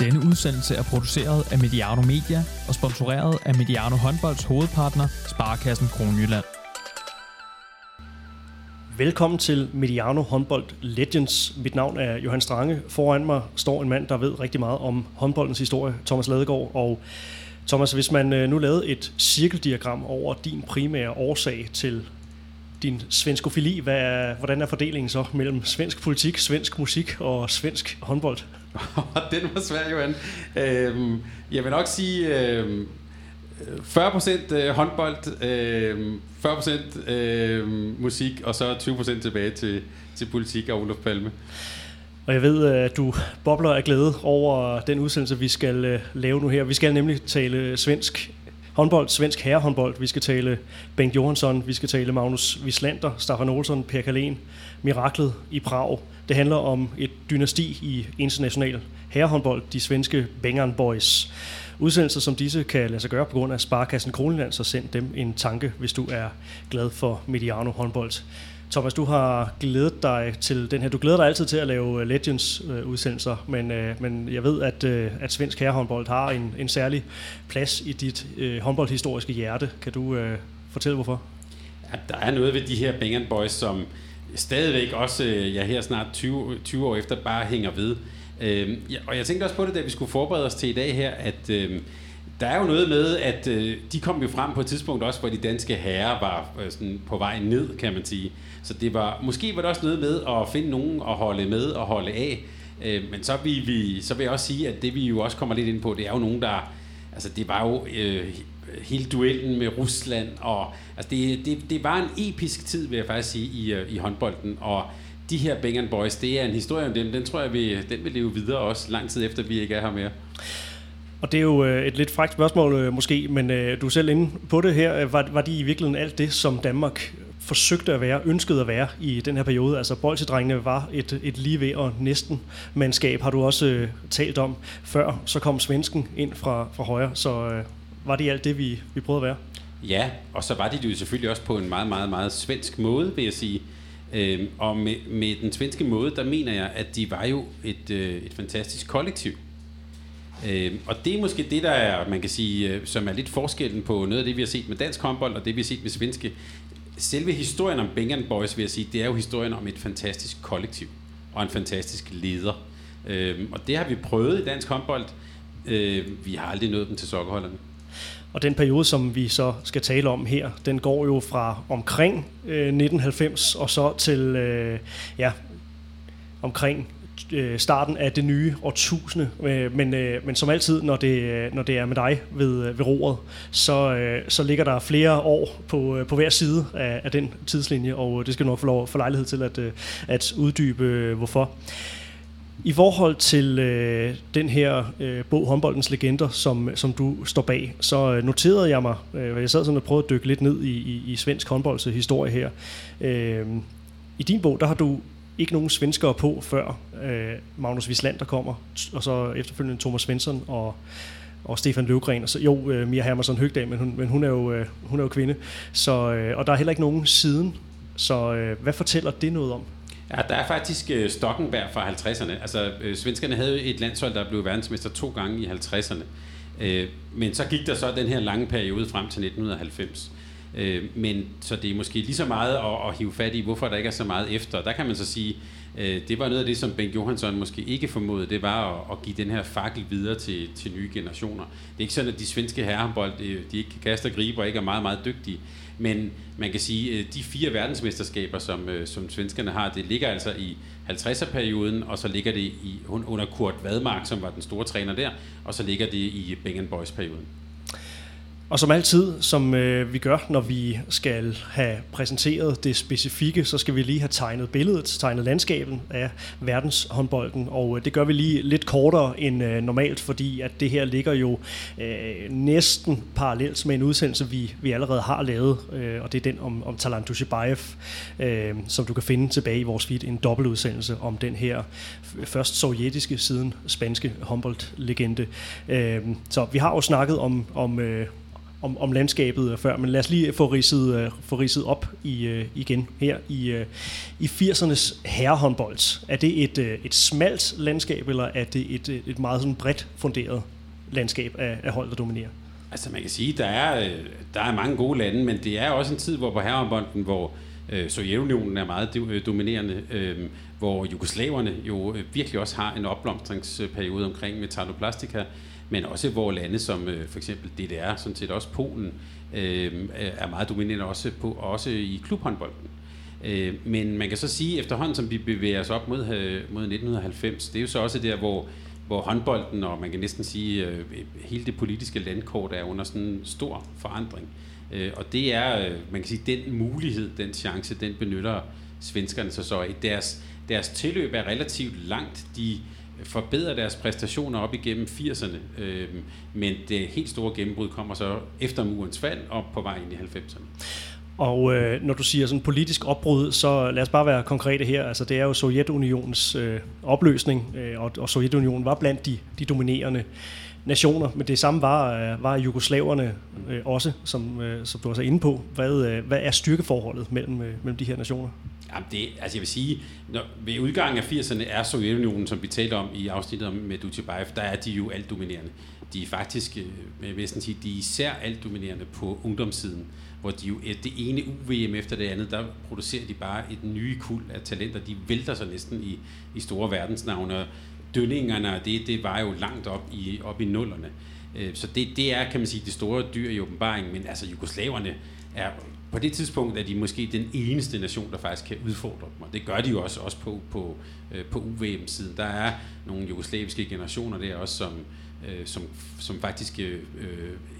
Denne udsendelse er produceret af Mediano Media og sponsoreret af Mediano Håndbolds hovedpartner, Sparkassen Kronjylland. Velkommen til Mediano Håndbold Legends. Mit navn er Johan Strange. Foran mig står en mand, der ved rigtig meget om håndboldens historie, Thomas Ladegaard. Og Thomas, hvis man øh, nu lavede et cirkeldiagram over din primære årsag til din svenskofili, hvad er, hvordan er fordelingen så mellem svensk politik, svensk musik og svensk håndbold? Den var svær, Johan. Øhm, jeg vil nok sige øhm, 40% øh, håndbold, øhm, 40% øhm, musik, og så 20% tilbage til, til politik og Olof Palme. Og jeg ved, øh, at du bobler af glæde over den udsendelse, vi skal øh, lave nu her. Vi skal nemlig tale svensk håndbold, svensk herrehåndbold. Vi skal tale Bengt Johansson, vi skal tale Magnus Wislander, Staffan Olsson, Per Kalén, Miraklet i Prag. Det handler om et dynasti i international herrehåndbold, de svenske Bengern Boys. Udsendelser som disse kan lade sig gøre på grund af Sparkassen Kronland, så send dem en tanke, hvis du er glad for Mediano håndbold. Thomas, du har glædet dig til den her. Du glæder dig altid til at lave øh, Legends-udsendelser, øh, men, øh, men jeg ved, at, at svensk herrehåndbold har en, en særlig plads i dit øh, håndboldhistoriske hjerte. Kan du øh, fortælle, hvorfor? Ja, der er noget ved de her Bangern Boys, som stadigvæk også, øh, ja her snart 20, 20 år efter, bare hænger ved. Øh, ja, og jeg tænkte også på det, da vi skulle forberede os til i dag her, at øh, der er jo noget med, at øh, de kom jo frem på et tidspunkt også, hvor de danske herrer var øh, sådan på vej ned, kan man sige. Så det var, måske var det også noget med at finde nogen at holde med og holde af. Øh, men så vil, vi, så vil jeg også sige, at det vi jo også kommer lidt ind på, det er jo nogen, der... Altså det var jo øh, Øh, hele duellen med Rusland, og altså det, det, det var en episk tid, vil jeg faktisk sige, i, øh, i håndbolden, og de her Bang Boys, det er en historie om dem, den tror jeg, vi, den vil leve videre også, lang tid efter vi ikke er her mere. Og det er jo øh, et lidt frækt spørgsmål måske, men du er selv inde på det her. Var, var de i virkeligheden alt det, som Danmark forsøgte at være, ønskede at være i den her periode? Altså bolsedrengene var et, et lige ved og næsten mandskab, har du også øh, talt om før. Så kom svensken ind fra, fra højre, så øh, var det alt det, vi, vi prøvede at være? Ja, og så var de det jo selvfølgelig også på en meget, meget, meget svensk måde, vil jeg sige. Øhm, og med, med den svenske måde, der mener jeg, at de var jo et, øh, et fantastisk kollektiv. Øhm, og det er måske det, der er, man kan sige, øh, som er lidt forskellen på noget af det, vi har set med dansk håndbold, og det, vi har set med svenske. Selve historien om Bengen Boys, vil jeg sige, det er jo historien om et fantastisk kollektiv og en fantastisk leder. Øhm, og det har vi prøvet i dansk håndbold. Øh, vi har aldrig nået dem til sokkerholderne. Og den periode, som vi så skal tale om her, den går jo fra omkring øh, 1990 og så til øh, ja, omkring øh, starten af det nye årtusinde. Øh, men, øh, men som altid, når det, øh, når det er med dig ved, øh, ved roret, så, øh, så ligger der flere år på, øh, på hver side af, af den tidslinje, og det skal du nok få, lov, få lejlighed til at, at uddybe, hvorfor. I forhold til øh, den her øh, bog, Håndboldens Legender, som, som du står bag, så øh, noterede jeg mig, øh, jeg sad sådan og prøvede at dykke lidt ned i, i, i svensk håndbolds øh, historie her. Øh, I din bog, der har du ikke nogen svenskere på, før øh, Magnus Wislander kommer, og så efterfølgende Thomas Svensson og, og Stefan Løvgren, og så, jo, øh, Mia Hermansson Høgdal, men hun, men hun, er jo, øh, hun er jo kvinde. Så, øh, og der er heller ikke nogen siden. Så øh, hvad fortæller det noget om? Ja, der er faktisk øh, Stockenberg fra 50'erne. Altså, øh, svenskerne havde et landshold, der blev verdensmester to gange i 50'erne. Øh, men så gik der så den her lange periode frem til 1990. Øh, men så det er måske lige så meget at, at hive fat i, hvorfor der ikke er så meget efter. Der kan man så sige, øh, det var noget af det, som Bengt Johansson måske ikke formodede, det var at, at give den her fakkel videre til, til nye generationer. Det er ikke sådan, at de svenske herrehåndbold, de ikke kan kaste og gribe og ikke er meget, meget dygtige. Men man kan sige, at de fire verdensmesterskaber, som, øh, som svenskerne har, det ligger altså i 50'er-perioden, og så ligger det i, under Kurt Vadmark, som var den store træner der, og så ligger det i Bengen Boys-perioden. Og som altid, som øh, vi gør, når vi skal have præsenteret det specifikke, så skal vi lige have tegnet billedet, tegnet landskabet af verdenshåndbolden. Og øh, det gør vi lige lidt kortere end øh, normalt, fordi at det her ligger jo øh, næsten parallelt med en udsendelse, vi, vi allerede har lavet. Øh, og det er den om, om Talant Dushibayev, øh, som du kan finde tilbage i vores feed. En dobbeltudsendelse om den her først sovjetiske, siden spanske håndboldlegende. Øh, så vi har jo snakket om, om øh, om, om landskabet øh, før, men lad os lige få ridset, øh, få ridset op i, øh, igen her i, øh, i 80'ernes herrehåndbold. Er det et, et smalt landskab, eller er det et, et meget sådan bredt funderet landskab af, af hold, der dominerer? Altså man kan sige, der er, der er mange gode lande, men det er også en tid, hvor på herrehåndbolden, hvor øh, Sovjetunionen er meget øh, dominerende, øh, hvor jugoslaverne jo øh, virkelig også har en opblomstringsperiode omkring metaloplastika, men også hvor lande som øh, for eksempel DDR, sådan set også Polen, øh, er meget dominerende også, på, også i klubhåndbolden. Øh, men man kan så sige, efterhånden som vi bevæger os op mod, øh, mod 1990, det er jo så også der, hvor, hvor håndbolden, og man kan næsten sige, øh, hele det politiske landkort er under sådan en stor forandring. Øh, og det er, øh, man kan sige, den mulighed, den chance, den benytter svenskerne sig så i. Deres, deres tilløb er relativt langt. De forbedrer deres præstationer op igennem 80'erne, øh, men det helt store gennembrud kommer så efter murens fald og på vej ind i 90'erne. Og øh, når du siger sådan politisk opbrud, så lad os bare være konkrete her. Altså det er jo Sovjetunionens øh, opløsning, øh, og, og Sovjetunionen var blandt de, de dominerende nationer, men det samme var, øh, var jugoslaverne øh, også, som, øh, som du også er inde på. Hvad, øh, hvad er styrkeforholdet mellem, øh, mellem de her nationer? Jamen det, altså jeg vil sige, når, ved udgangen af 80'erne er Sovjetunionen, som vi talte om i afsnittet om med Dutjebaev, der er de jo alt dominerende. De er faktisk, øh, jeg vil sige, de er især alt dominerende på ungdomssiden, hvor de jo det ene UVM efter det andet, der producerer de bare et nye kul af talenter. De vælter sig næsten i, i store verdensnavne. Dønningerne og det, det var jo langt op i, op i nullerne. Øh, så det, det er, kan man sige, det store dyr i åbenbaringen, men altså jugoslaverne er på det tidspunkt er de måske den eneste nation, der faktisk kan udfordre dem, og det gør de jo også, også på, på, øh, på UVM-siden. Der er nogle jugoslaviske generationer der også, som, øh, som, som faktisk øh,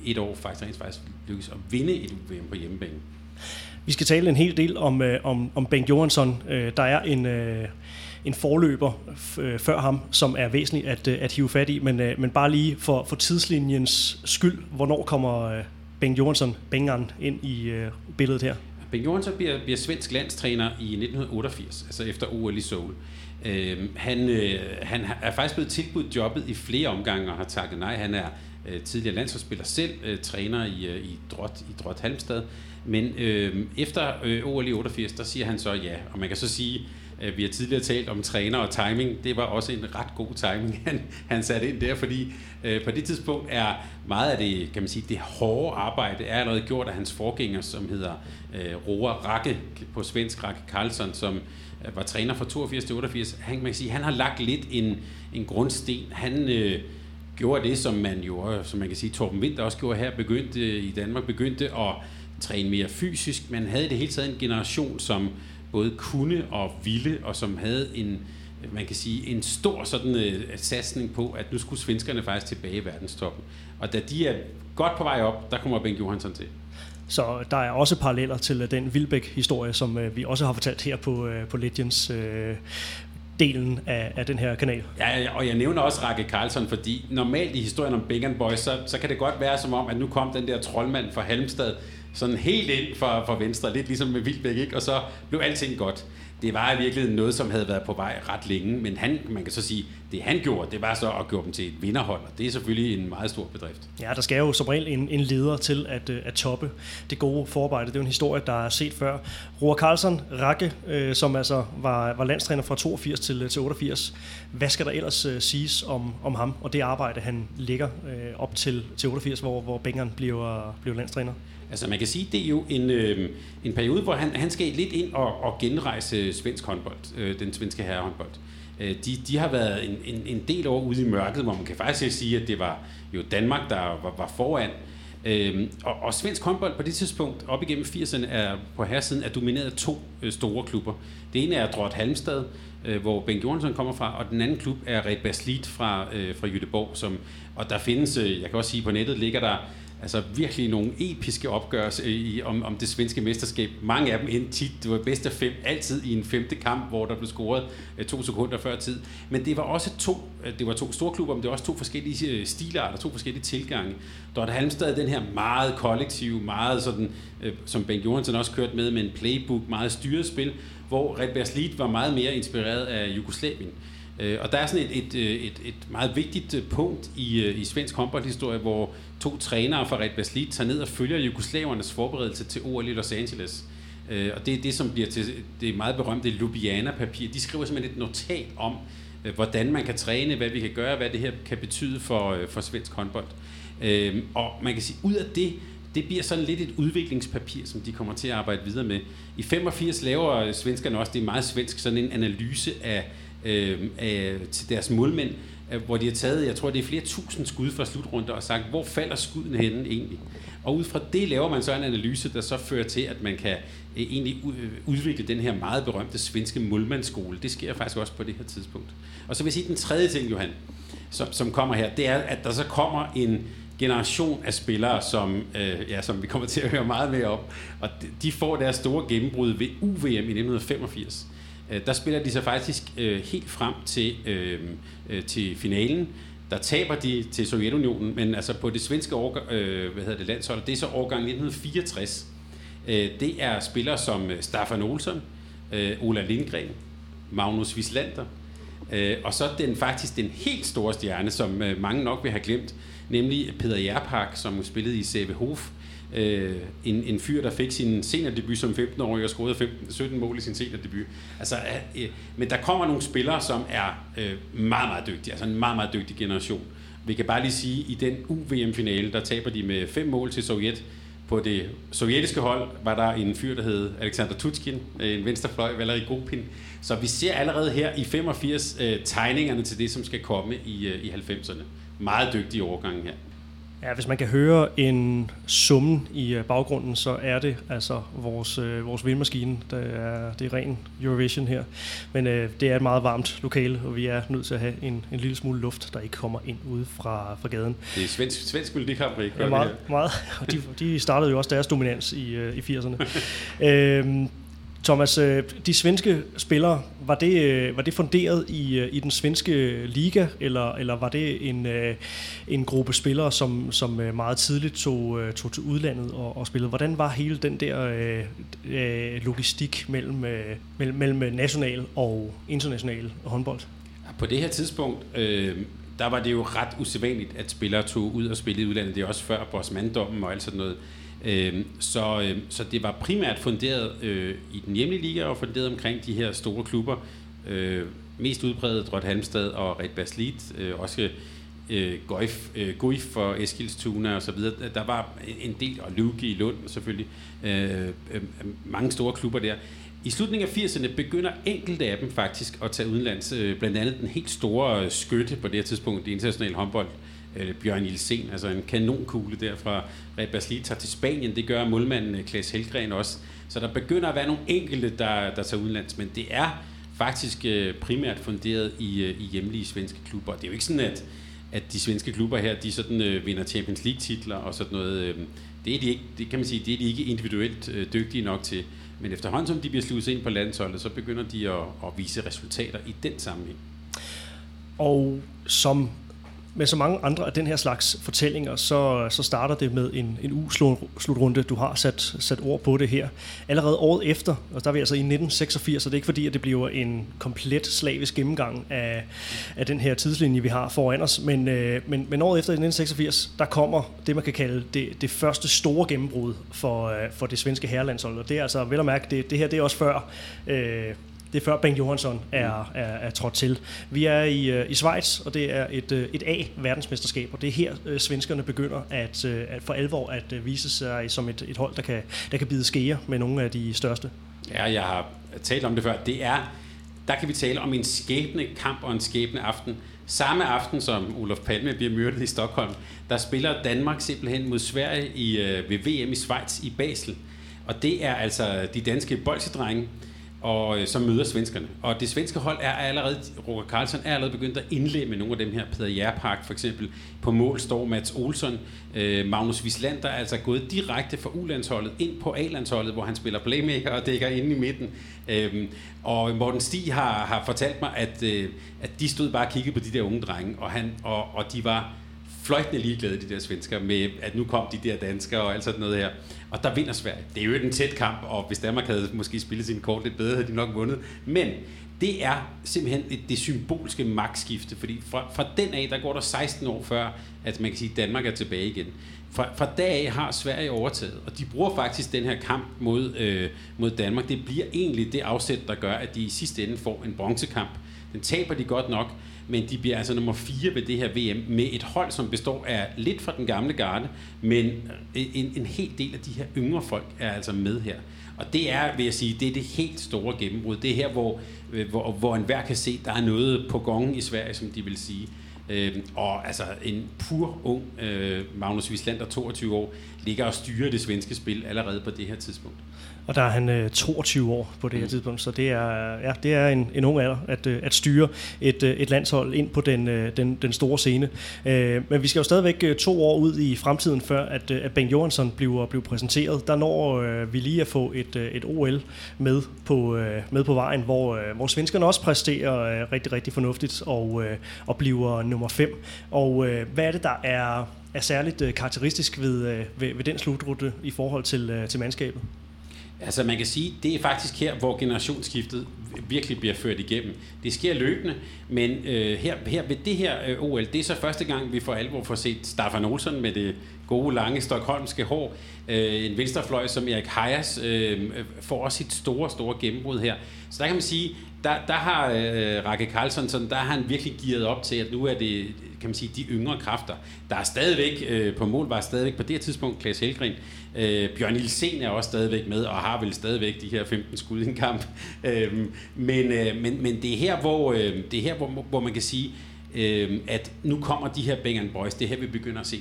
et år faktisk rent faktisk lykkes at vinde et UVM på hjemmebane. Vi skal tale en hel del om, øh, om, om Bengt Johansson. Øh, der er en, en forløber før ham, som er væsentligt at, at hive fat i, men, men bare lige for, for tidslinjens skyld, hvornår kommer Bengt Jørgensen, Bengan, ind i øh, billedet her? Bengt Jørgensen bliver, bliver svensk landstræner i 1988, altså efter OL i Seoul. Øh, han, øh, han er faktisk blevet tilbudt jobbet i flere omgange og har takket nej. Han er øh, tidligere landsholdsspiller selv, øh, træner i, øh, i, Drot, i Drot Halmstad. Men øh, efter øh, OL i 88, der siger han så ja. Og man kan så sige, Øh, vi har tidligere talt om træner og timing. Det var også en ret god timing, han, han satte ind der, fordi øh, på det tidspunkt er meget af det, kan man sige, det hårde arbejde er allerede gjort af hans forgænger, som hedder øh, Roar Rakke, på svensk Rakke Karlsson, som øh, var træner fra 82 til 88. Han, man kan sige, han har lagt lidt en, en grundsten. Han øh, gjorde det, som man jo, som man kan sige, Torben Winter også gjorde her, begyndte i Danmark, begyndte at træne mere fysisk. Man havde i det hele taget en generation, som både kunne og ville, og som havde en, man kan sige, en stor sådan uh, satsning på, at nu skulle svenskerne faktisk tilbage i verdenstoppen. Og da de er godt på vej op, der kommer Bengt Johansson til. Så der er også paralleller til uh, den Vilbæk-historie, som uh, vi også har fortalt her på, uh, på Legends uh, delen af, af den her kanal. Ja, og jeg nævner også Rakke Karlsson, fordi normalt i historien om Big Boys, så, så kan det godt være som om, at nu kom den der troldmand fra Halmstad, sådan helt ind for, for venstre, lidt ligesom med Vildbæk, ikke? og så blev alting godt. Det var i virkeligheden noget, som havde været på vej ret længe, men han, man kan så sige, det han gjorde, det var så at gøre dem til et vinderhold, og det er selvfølgelig en meget stor bedrift. Ja, der skal jo som regel en, en leder til at, øh, at toppe det gode forarbejde. Det er jo en historie, der er set før. Roar Carlsen Rakke, øh, som altså var, var landstræner fra 82 til, til 88. Hvad skal der ellers øh, siges om, om ham og det arbejde, han ligger øh, op til, til 88, hvor, hvor Bengeren bliver, bliver landstræner? Altså man kan sige, det er jo en, øh, en periode, hvor han, han skal lidt ind og, og genrejse svensk håndbold, øh, den svenske herrehåndbold. Øh, de, de har været en, en, en del år ude i mørket, hvor man kan faktisk sige, at det var jo Danmark, der var, var foran. Øh, og, og svensk håndbold på det tidspunkt, op igennem 80'erne, er på herresiden, er domineret af to øh, store klubber. Det ene er Drott Halmstad, øh, hvor Bengt Johansson kommer fra, og den anden klub er Red Baslit fra, øh, fra Jødeborg. Som, og der findes, øh, jeg kan også sige, på nettet ligger der altså virkelig nogle episke opgør øh, i, om, om det svenske mesterskab. Mange af dem endte tit, det var bedst af fem, altid i en femte kamp, hvor der blev scoret uh, to sekunder før tid. Men det var også to, øh, det var to store klubber, men det var også to forskellige stilarter, to forskellige tilgange. Der var Halmstad den her meget kollektive, meget sådan, som Ben Johansson også kørte med, med en playbook, meget styret spil, hvor Red Bears var meget mere inspireret af Jugoslavien. Øh, Øh, og der er sådan et, et, øh, et, et meget vigtigt øh, punkt i, i svensk håndboldhistorie, hvor to trænere fra Red Baslit tager ned og følger jugoslavernes forberedelse til OL i Los Angeles. Og det er det, som bliver til det meget berømte Ljubljana-papir. De skriver simpelthen et notat om, hvordan man kan træne, hvad vi kan gøre, hvad det her kan betyde for, for svensk håndbold. Og man kan sige, ud af det, det bliver sådan lidt et udviklingspapir, som de kommer til at arbejde videre med. I 85 laver svenskerne også, det er meget svensk, sådan en analyse af øh, øh, til deres målmænd, øh, hvor de har taget, jeg tror det er flere tusind skud fra slutrunder og sagt, hvor falder skuddene henne egentlig? Og ud fra det laver man så en analyse, der så fører til, at man kan øh, egentlig øh, udvikle den her meget berømte svenske målmandsskole. Det sker faktisk også på det her tidspunkt. Og så vil jeg sige den tredje ting, Johan, som, som kommer her, det er, at der så kommer en generation af spillere, som, øh, ja, som vi kommer til at høre meget mere om. Og de får deres store gennembrud ved UVM i 1985. Øh, der spiller de sig faktisk øh, helt frem til, øh, øh, til finalen. Der taber de til Sovjetunionen, men altså på det svenske årgang, øh, hvad hedder det, landshold, det er så årgang 1964. Øh, det er spillere som øh, Staffan Olsson, øh, Ola Lindgren, Magnus Wislander, øh, og så den faktisk den helt store stjerne, som øh, mange nok vil have glemt, nemlig Peter Jerpak, som spillede i CV Hof, øh, en, en fyr, der fik sin seniordebut som 15-årig og scorede 15, 17 mål i sin seniordebut. Altså, øh, men der kommer nogle spillere, som er øh, meget, meget dygtige, altså en meget, meget dygtig generation. Vi kan bare lige sige, at i den UVM-finale, der taber de med fem mål til Sovjet. På det sovjetiske hold var der en fyr, der hed Alexander Tutskin, øh, en venstrefløj, Valery Gopin. Så vi ser allerede her i 85 øh, tegningerne til det, som skal komme i, øh, i 90'erne. Meget dygtige overgang her. Ja, hvis man kan høre en summen i øh, baggrunden, så er det altså vores, øh, vores vindmaskine. Der er, det er ren Eurovision her. Men øh, det er et meget varmt lokale, og vi er nødt til at have en, en lille smule luft, der ikke kommer ind ude fra, fra gaden. Det er svensk, svensk melodikamp, ikke? Ja, meget. meget. Og de, de startede jo også deres dominans i, øh, i 80'erne. øhm, Thomas, øh, de svenske spillere, var det, øh, var det funderet i, øh, i den svenske liga, eller, eller var det en, en gruppe spillere, som, som meget tidligt tog, tog til udlandet og, og spillede? Hvordan var hele den der øh, logistik mellem, mellem, mellem national og international håndbold? På det her tidspunkt, øh, der var det jo ret usædvanligt, at spillere tog ud og spillede i udlandet. Det er også før Bosmandommen og alt sådan noget. Øh, så, øh, så det var primært funderet øh, i den hjemlige liga og funderet omkring de her store klubber. Øh, mest udbredt Drøt Halmstad og Red Baslit, øh, også øh, Guif, øh, Guif for Eskilstuna og så videre. Der var en del, og Luke i Lund selvfølgelig, øh, øh, mange store klubber der. I slutningen af 80'erne begynder enkelte af dem faktisk at tage udenlands, øh, blandt andet den helt store øh, skytte på det her tidspunkt, det internationale håndbold, øh, Øh, Bjørn Ilsen, altså en kanonkugle der fra Red tager til Spanien. Det gør målmanden øh, Klaas Helgren også. Så der begynder at være nogle enkelte, der, der tager udenlands, men det er faktisk øh, primært funderet i, øh, i hjemlige svenske klubber. Det er jo ikke sådan, at, at de svenske klubber her, de sådan øh, vinder Champions League titler og sådan noget. Øh, det er de ikke, det kan man sige, det er de ikke individuelt øh, dygtige nok til. Men efterhånden som de bliver sluset ind på landsholdet, så begynder de at, at vise resultater i den sammenhæng. Og som med så mange andre af den her slags fortællinger, så, så starter det med en, en U-slutrunde. Du har sat, sat ord på det her. Allerede året efter, og der er vi altså i 1986, så det er ikke fordi, at det bliver en komplet slavisk gennemgang af, af den her tidslinje, vi har foran os, men, øh, men, men året efter i 1986, der kommer det, man kan kalde det, det første store gennembrud for, øh, for det svenske herrelandshold. Og det er altså, vel at mærke, det, det her det er også før øh, det er før Bengt Johansson er, er, er trådt til. Vi er i, øh, i Schweiz, og det er et, øh, et A-verdensmesterskab, og det er her, øh, svenskerne begynder at, at for alvor at vise sig som et, et hold, der kan, der kan bide skære med nogle af de største. Ja, jeg har talt om det før. Det er, der kan vi tale om en skæbne kamp og en skæbne aften. Samme aften, som Olof Palme bliver myrdet i Stockholm, der spiller Danmark simpelthen mod Sverige i, ved VM i Schweiz i Basel. Og det er altså de danske bolsjedrenge, og øh, så møder svenskerne. Og det svenske hold er allerede, Roger Karlsson er allerede begyndt at indlemme nogle af dem her. Peter Jærpark for eksempel. På mål står Mats Olsson. Øh, Magnus Wislander er altså gået direkte fra U-landsholdet ind på A-landsholdet, hvor han spiller playmaker og dækker inde i midten. Øh, og Morten Stig har, har fortalt mig, at, øh, at de stod bare og kiggede på de der unge drenge, og, han, og, og de var fløjtende ligeglade, de der svensker, med at nu kom de der danskere og alt sådan noget her. Og der vinder Sverige. Det er jo en tæt kamp, og hvis Danmark havde måske spillet sin kort lidt bedre, havde de nok vundet. Men det er simpelthen det, det symbolske magtskifte, fordi fra, fra den af, der går der 16 år før, at man kan sige, at Danmark er tilbage igen. Fra, fra dag af har Sverige overtaget, og de bruger faktisk den her kamp mod, øh, mod Danmark. Det bliver egentlig det afsæt, der gør, at de i sidste ende får en bronzekamp. Den taber de godt nok, men de bliver altså nummer 4 ved det her VM med et hold, som består af lidt fra den gamle garde, men en, en hel del af de her yngre folk er altså med her. Og det er, vil jeg sige, det er det helt store gennembrud. Det er her, hvor, øh, hvor, hvor enhver kan se, der er noget på gongen i Sverige, som de vil sige. Øh, og altså en pur ung øh, Magnus Wislander, 22 år, ligger og styrer det svenske spil allerede på det her tidspunkt. Og der er han øh, 22 år på det her mm. tidspunkt, så det er, ja, det er en, en ung alder at, øh, at styre et, øh, et landshold ind på den, øh, den, den store scene. Øh, men vi skal jo stadigvæk øh, to år ud i fremtiden, før at, øh, at Ben Johansson bliver, bliver præsenteret. Der når øh, vi lige at få et, øh, et OL med på, øh, med på vejen, hvor, øh, hvor svenskerne også præsterer øh, rigtig, rigtig fornuftigt og, øh, og bliver nummer 5. Og øh, hvad er det, der er, er særligt øh, karakteristisk ved, øh, ved, ved den slutrute i forhold til, øh, til mandskabet? Altså man kan sige, det er faktisk her, hvor generationsskiftet virkelig bliver ført igennem. Det sker løbende, men øh, her, her ved det her øh, OL, det er så første gang, vi for alvor får set Staffan Olsson med det gode, lange, stokholmske hår. Øh, en venstrefløj som Erik Hayas øh, øh får også sit store, store gennembrud her. Så der kan man sige, der, der har øh, Rakke Karlsson, sådan, der har han virkelig gearet op til, at nu er det kan man sige, de yngre kræfter. Der er stadigvæk øh, på mål, var stadigvæk på det her tidspunkt Klaas Helgren. Øh, Bjørn Ilsen er også stadigvæk med, og har vel stadigvæk de her 15 skud i en kamp. Øh, men, øh, men, men det er her, hvor, øh, det er her, hvor, hvor man kan sige, øh, at nu kommer de her Bang Boys, det er her, vi begynder at se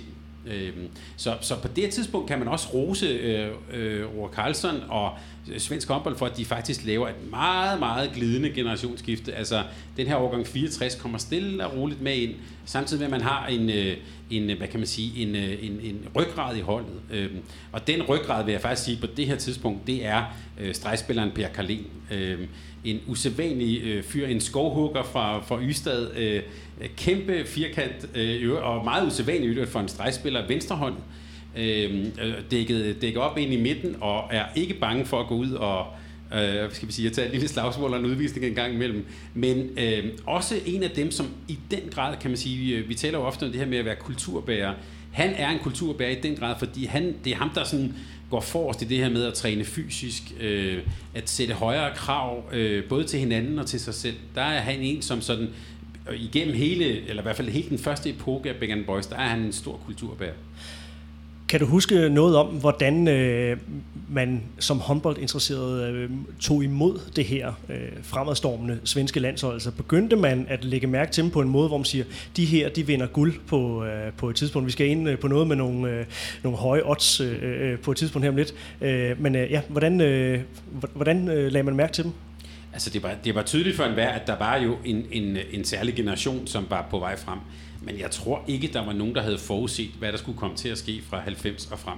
Øhm, så, så på det tidspunkt kan man også rose øh, øh, Roar Karlsson og svensk håndbold for, at de faktisk laver et meget, meget glidende generationsskifte. Altså, den her årgang 64 kommer stille og roligt med ind, samtidig med, at man har en, øh, en hvad kan man sige, en, øh, en, en ryggrad i holdet. Øh, og den ryggrad, vil jeg faktisk sige, på det her tidspunkt, det er øh, stregspilleren Per Karlin. Øh, en usædvanlig øh, fyr, en skovhugger fra, fra Ystad, øh, kæmpe firkant øh, og meget usædvanlig for en stregspiller, venstrehånd, øh, øh, dækket, dækket op ind i midten og er ikke bange for at gå ud og øh, skal vi sige, at tage et lille slagsmål og en udvisning en gang imellem. Men øh, også en af dem, som i den grad, kan man sige, vi, vi taler jo ofte om det her med at være kulturbærer. Han er en kulturbærer i den grad, fordi han, det er ham, der sådan går forrest i det her med at træne fysisk, øh, at sætte højere krav, øh, både til hinanden og til sig selv. Der er han en, som sådan, igennem hele, eller i hvert fald hele den første epoke af Big Boys, der er han en stor kulturbærer. Kan du huske noget om, hvordan øh, man som håndboldinteresseret øh, tog imod det her øh, fremadstormende svenske landshold? Altså begyndte man at lægge mærke til dem på en måde, hvor man siger, de her, de vinder guld på, øh, på et tidspunkt. Vi skal ind øh, på noget med nogle, øh, nogle høje odds øh, øh, på et tidspunkt her om lidt. Øh, men øh, ja, hvordan, øh, hvordan øh, lagde man mærke til dem? Altså det var, det var tydeligt for enhver, at der var jo en, en, en særlig generation, som var på vej frem. Men jeg tror ikke, der var nogen, der havde forudset, hvad der skulle komme til at ske fra 90 og frem.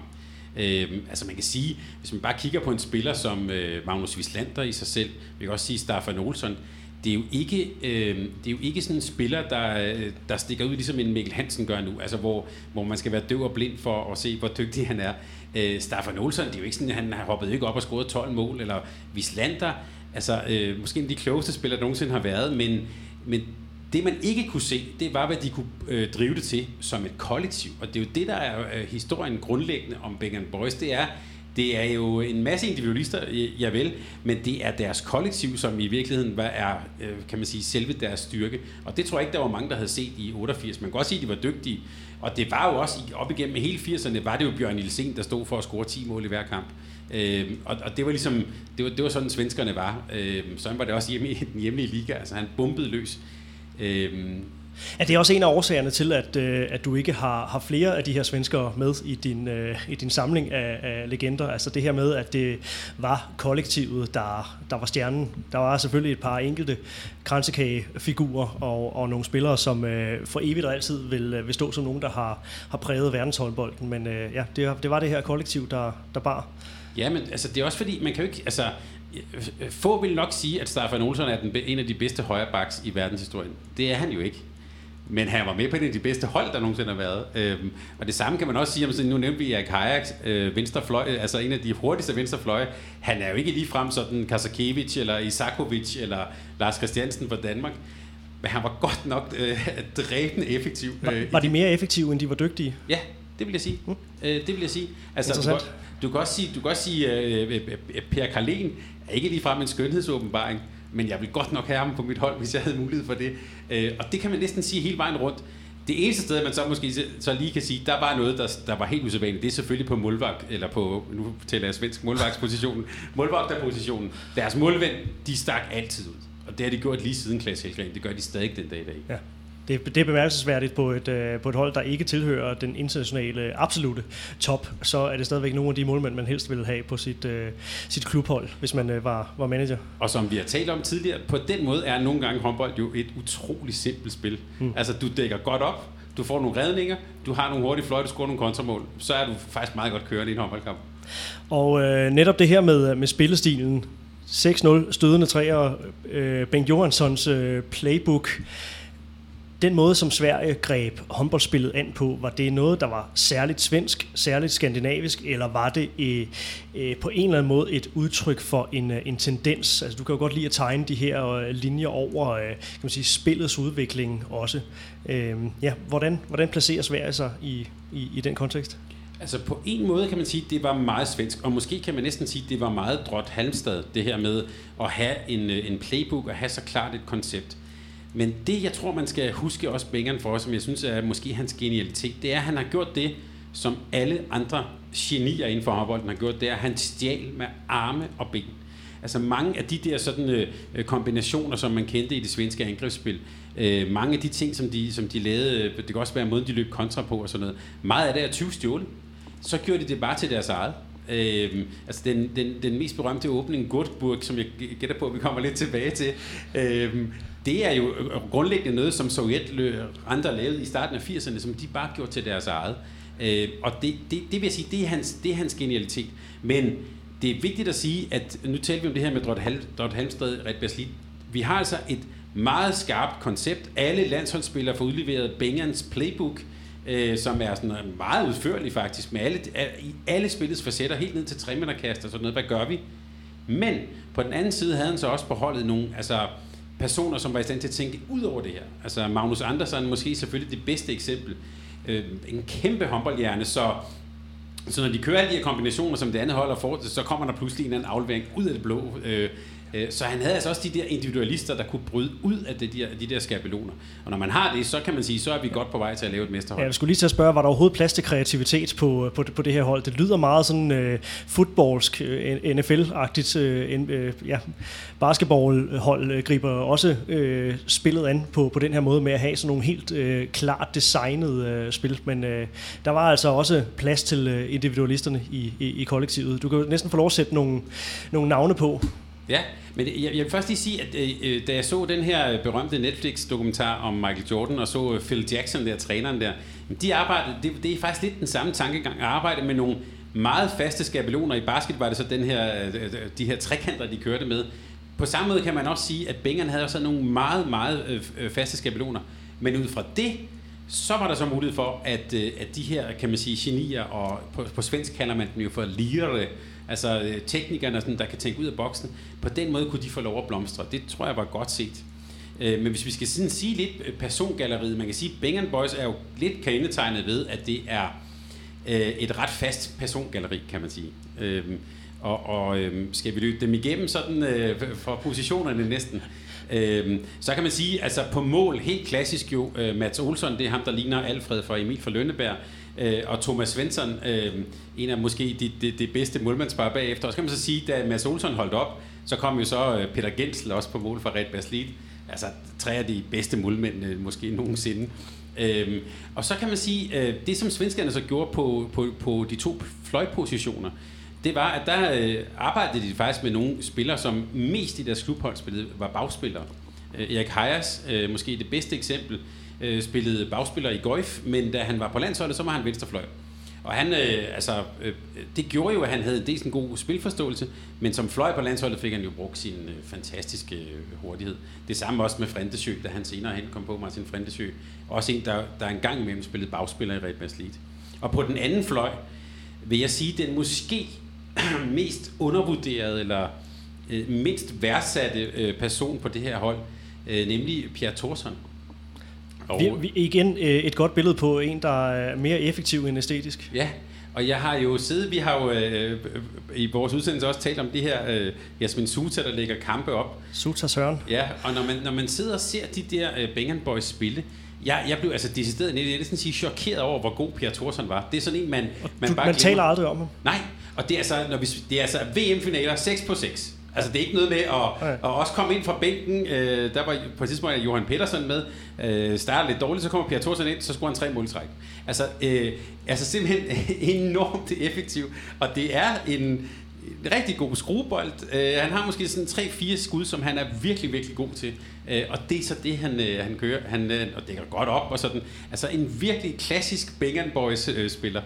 Øhm, altså man kan sige, hvis man bare kigger på en spiller som øh, Magnus Wislander i sig selv, vi kan også sige Staffan Olsson, det er jo ikke, øh, det er jo ikke sådan en spiller, der, øh, der stikker ud, ligesom en Mikkel Hansen gør nu, altså hvor, hvor man skal være døv og blind for at se, hvor dygtig han er. Øh, Staffan Olsson, det er jo ikke sådan, at han har hoppet ikke op og scoret 12 mål, eller Wislander, altså øh, måske en af de klogeste spillere, der nogensinde har været, men, men det man ikke kunne se, det var, hvad de kunne øh, drive det til som et kollektiv. Og det er jo det, der er øh, historien grundlæggende om Bang Boys. Det er, det er jo en masse individualister, ja vel, men det er deres kollektiv, som i virkeligheden er, øh, kan man sige, selve deres styrke. Og det tror jeg ikke, der var mange, der havde set i 88. Man kan godt sige, at de var dygtige. Og det var jo også, op igennem hele 80'erne, var det jo Bjørn Nielsen, der stod for at score 10 mål i hver kamp. Øh, og, og det var ligesom, det var, det var sådan svenskerne var. Øh, sådan var det også hjemme i den hjemlige liga, altså han bumpede løs. Øh, er det også en af årsagerne til, at, øh, at du ikke har, har flere af de her svenskere med i din, øh, i din samling af, af legender? Altså det her med, at det var kollektivet, der, der var stjernen. Der var selvfølgelig et par enkelte kransekagefigurer og, og nogle spillere, som øh, for evigt og altid vil, øh, vil stå som nogen, der har, har præget verdenshåndbolden. Men øh, ja, det, det var det her kollektiv, der, der bar. Ja, men altså, det er også fordi, man kan jo ikke... Altså, få vil nok sige, at Staffan Olsson er den, en af de bedste højrebacks i verdenshistorien. Det er han jo ikke. men han var med på en af de bedste hold, der nogensinde har været. Øhm, og det samme kan man også sige, om nu nævnte vi Erik Hayek, øh, venstrefløj, altså en af de hurtigste venstrefløje. Han er jo ikke lige frem sådan Kasakevich eller Isakovic eller Lars Christiansen fra Danmark. Men han var godt nok øh, dræbende effektiv. Var, øh, var de mere effektive, end de var dygtige? Ja, det vil jeg sige. Mm. Øh, det vil jeg sige. Altså, du, kan, du kan også sige, du kan også sige øh, øh, øh Per Karlen er ikke lige frem en skønhedsåbenbaring, men jeg vil godt nok have ham på mit hold, hvis jeg havde mulighed for det. Øh, og det kan man næsten sige hele vejen rundt. Det eneste sted, man så måske så lige kan sige, der var noget, der, der var helt usædvanligt, det er selvfølgelig på målvagt, eller på, nu taler jeg svensk, målvagtspositionen, målvagterpositionen. Deres målvend, de stak altid ud. Og det har de gjort lige siden Klaas Helgren. Det gør de stadig den dag i dag. Ja. Det, det er bemærkelsesværdigt på et, øh, på et hold, der ikke tilhører den internationale absolute top, så er det stadigvæk nogle af de målmænd, man helst ville have på sit, uh, sit klubhold, hvis man uh, var, var manager. Og som vi har talt om tidligere, på den måde er nogle gange håndbold jo et utroligt simpelt spil. Mm. Altså, du dækker godt op, du får nogle redninger, du har nogle hurtige fløjte, du scorer nogle kontramål, så er du faktisk meget godt kørende i en håndboldkamp. Og øh, netop det her med, med spillestilen, 6-0 stødende træer, øh, Bengt Johanssons øh, playbook, den måde, som Sverige greb håndboldspillet an på, var det noget, der var særligt svensk, særligt skandinavisk, eller var det øh, øh, på en eller anden måde et udtryk for en, øh, en tendens? Altså, du kan jo godt lide at tegne de her øh, linjer over øh, kan man sige, spillets udvikling også. Øh, ja, hvordan, hvordan placerer Sverige sig i, i, i den kontekst? Altså på en måde kan man sige, at det var meget svensk, og måske kan man næsten sige, at det var meget drot Halmstad, det her med at have en, øh, en playbook og have så klart et koncept. Men det, jeg tror, man skal huske også Bengeren for, som jeg synes er måske hans genialitet, det er, at han har gjort det, som alle andre genier inden for håndbolden har gjort, det er, at han stjal med arme og ben. Altså mange af de der sådan, øh, øh kombinationer, som man kendte i det svenske angrebsspil, øh, mange af de ting, som de, som de lavede, øh, det kan også være måden, de løb kontra på og sådan noget, meget af det er 20 stjålet. Så gjorde de det bare til deres eget. Øh, altså den, den, den mest berømte åbning, Gurtburg, som jeg gætter på, at vi kommer lidt tilbage til, øh, det er jo øh, øh, grundlæggende noget, som Sovjet andre lavede i starten af 80'erne, som de bare gjorde til deres eget. Øh, og det, det, det vil jeg sige, det er, hans, det er hans genialitet. Men det er vigtigt at sige, at nu taler vi om det her med Drott Halmstad, Red Baslit. Vi har altså et meget skarpt koncept. Alle landsholdsspillere får udleveret Bengans playbook, øh, som er sådan øh, meget udførlig faktisk, med alle, i alle spillets facetter, helt ned til treminderkast og sådan noget. Hvad gør vi? Men på den anden side havde han så også på holdet nogle, altså personer, som var i stand til at tænke ud over det her. Altså Magnus Andersen måske selvfølgelig det bedste eksempel. Øh, en kæmpe håndboldhjerne, så så når de kører alle de her kombinationer, som det andet holder for, så kommer der pludselig en anden aflevering ud af det blå. Øh, så han havde altså også de der individualister, der kunne bryde ud af de der, de der skabeloner. Og når man har det, så kan man sige, så er vi godt på vej til at lave et mesterhold. Ja, jeg skulle lige til at spørge, var der overhovedet plads til kreativitet på, på, på det her hold? Det lyder meget sådan uh, fodboldsk, uh, NFL-agtigt. Uh, ja, basketballhold griber også uh, spillet an på, på den her måde med at have sådan nogle helt uh, klart designet uh, spil. Men uh, der var altså også plads til uh, individualisterne i, i, i kollektivet. Du kan jo næsten få lov at sætte nogle, nogle navne på. Ja, men jeg, jeg vil først lige sige, at øh, øh, da jeg så den her berømte Netflix-dokumentar om Michael Jordan, og så øh, Phil Jackson, der træneren der, de arbejdede, det, det er faktisk lidt den samme tankegang, at arbejde med nogle meget faste skabeloner. I basket var det så den her, øh, de her trekanter, de kørte med. På samme måde kan man også sige, at Bengeren havde også nogle meget, meget faste skabeloner. Men ud fra det, så var der så mulighed for, at, at de her, kan man sige, genier, og på, på svensk kalder man dem jo for lirere, Altså øh, teknikerne, sådan, der kan tænke ud af boksen. På den måde kunne de få lov at blomstre. Det tror jeg var godt set. Øh, men hvis vi skal sådan sige lidt øh, persongalleriet, man kan sige, at Bang Boys er jo lidt kendetegnet ved, at det er et ret fast persongalleri, kan man sige. Øhm, og, og øhm, skal vi løbe dem igennem sådan for positionerne næsten, Øhm, så kan man sige, altså på mål, helt klassisk jo, øh, Mats Olsson, det er ham, der ligner Alfred fra Emil fra Lønneberg, øh, og Thomas Svensson, øh, en af måske de, de, de bedste målmandspar bagefter. Og så kan man så sige, da Mads Olsson holdt op, så kom jo så øh, Peter Gensel også på mål for Red Baslit. Altså tre af de bedste målmænd øh, måske nogensinde. Øhm, og så kan man sige, øh, det som svenskerne så gjorde på, på, på de to fløjpositioner, det var, at der øh, arbejdede de faktisk med nogle spillere, som mest i deres klubhold spillede, var bagspillere. Øh, Erik Hayas, øh, måske det bedste eksempel, øh, spillede bagspiller i golf, men da han var på landsholdet, så var han venstrefløj. Og han, øh, altså, øh, det gjorde jo, at han havde dels en god spilforståelse, men som fløj på landsholdet fik han jo brugt sin øh, fantastiske øh, hurtighed. Det samme også med Frentesø, da han senere hen kom på Martin Frentesø. Også en, der, der engang imellem spillede bagspiller i Red League. Og på den anden fløj, vil jeg sige, den måske mest undervurderede, eller øh, mindst værdsatte øh, person på det her hold, øh, nemlig Pierre Thorsson. Og vi, vi, igen øh, et godt billede på en, der er mere effektiv end æstetisk. Ja, og jeg har jo siddet, vi har jo øh, i vores udsendelse også talt om det her øh, Jasmin Suta, der lægger kampe op. Suta Søren. Ja, og når man, når man sidder og ser de der øh, Bengen Boys spille, jeg, jeg blev altså decideret, jeg vil sige, chokeret over, hvor god Pierre Thorsson var. Det er sådan en, man, man du, bare Man taler aldrig om ham. Nej, og det er altså, når vi, det er altså VM-finaler 6 på 6. Altså det er ikke noget med at, at også komme ind fra bænken. Øh, der var på et tidspunkt Johan Petersen med. Øh, starter lidt dårligt, så kommer Pierre Thorsen ind, så scorer han tre måltræk. Altså, øh, altså simpelthen enormt effektiv. Og det er en, rigtig god skruebold. Øh, han har måske sådan 3-4 skud, som han er virkelig, virkelig god til. Øh, og det er så det, han, øh, han kører. Han øh, og dækker godt op og sådan. Altså en virkelig klassisk Bengan Boys øh, spiller.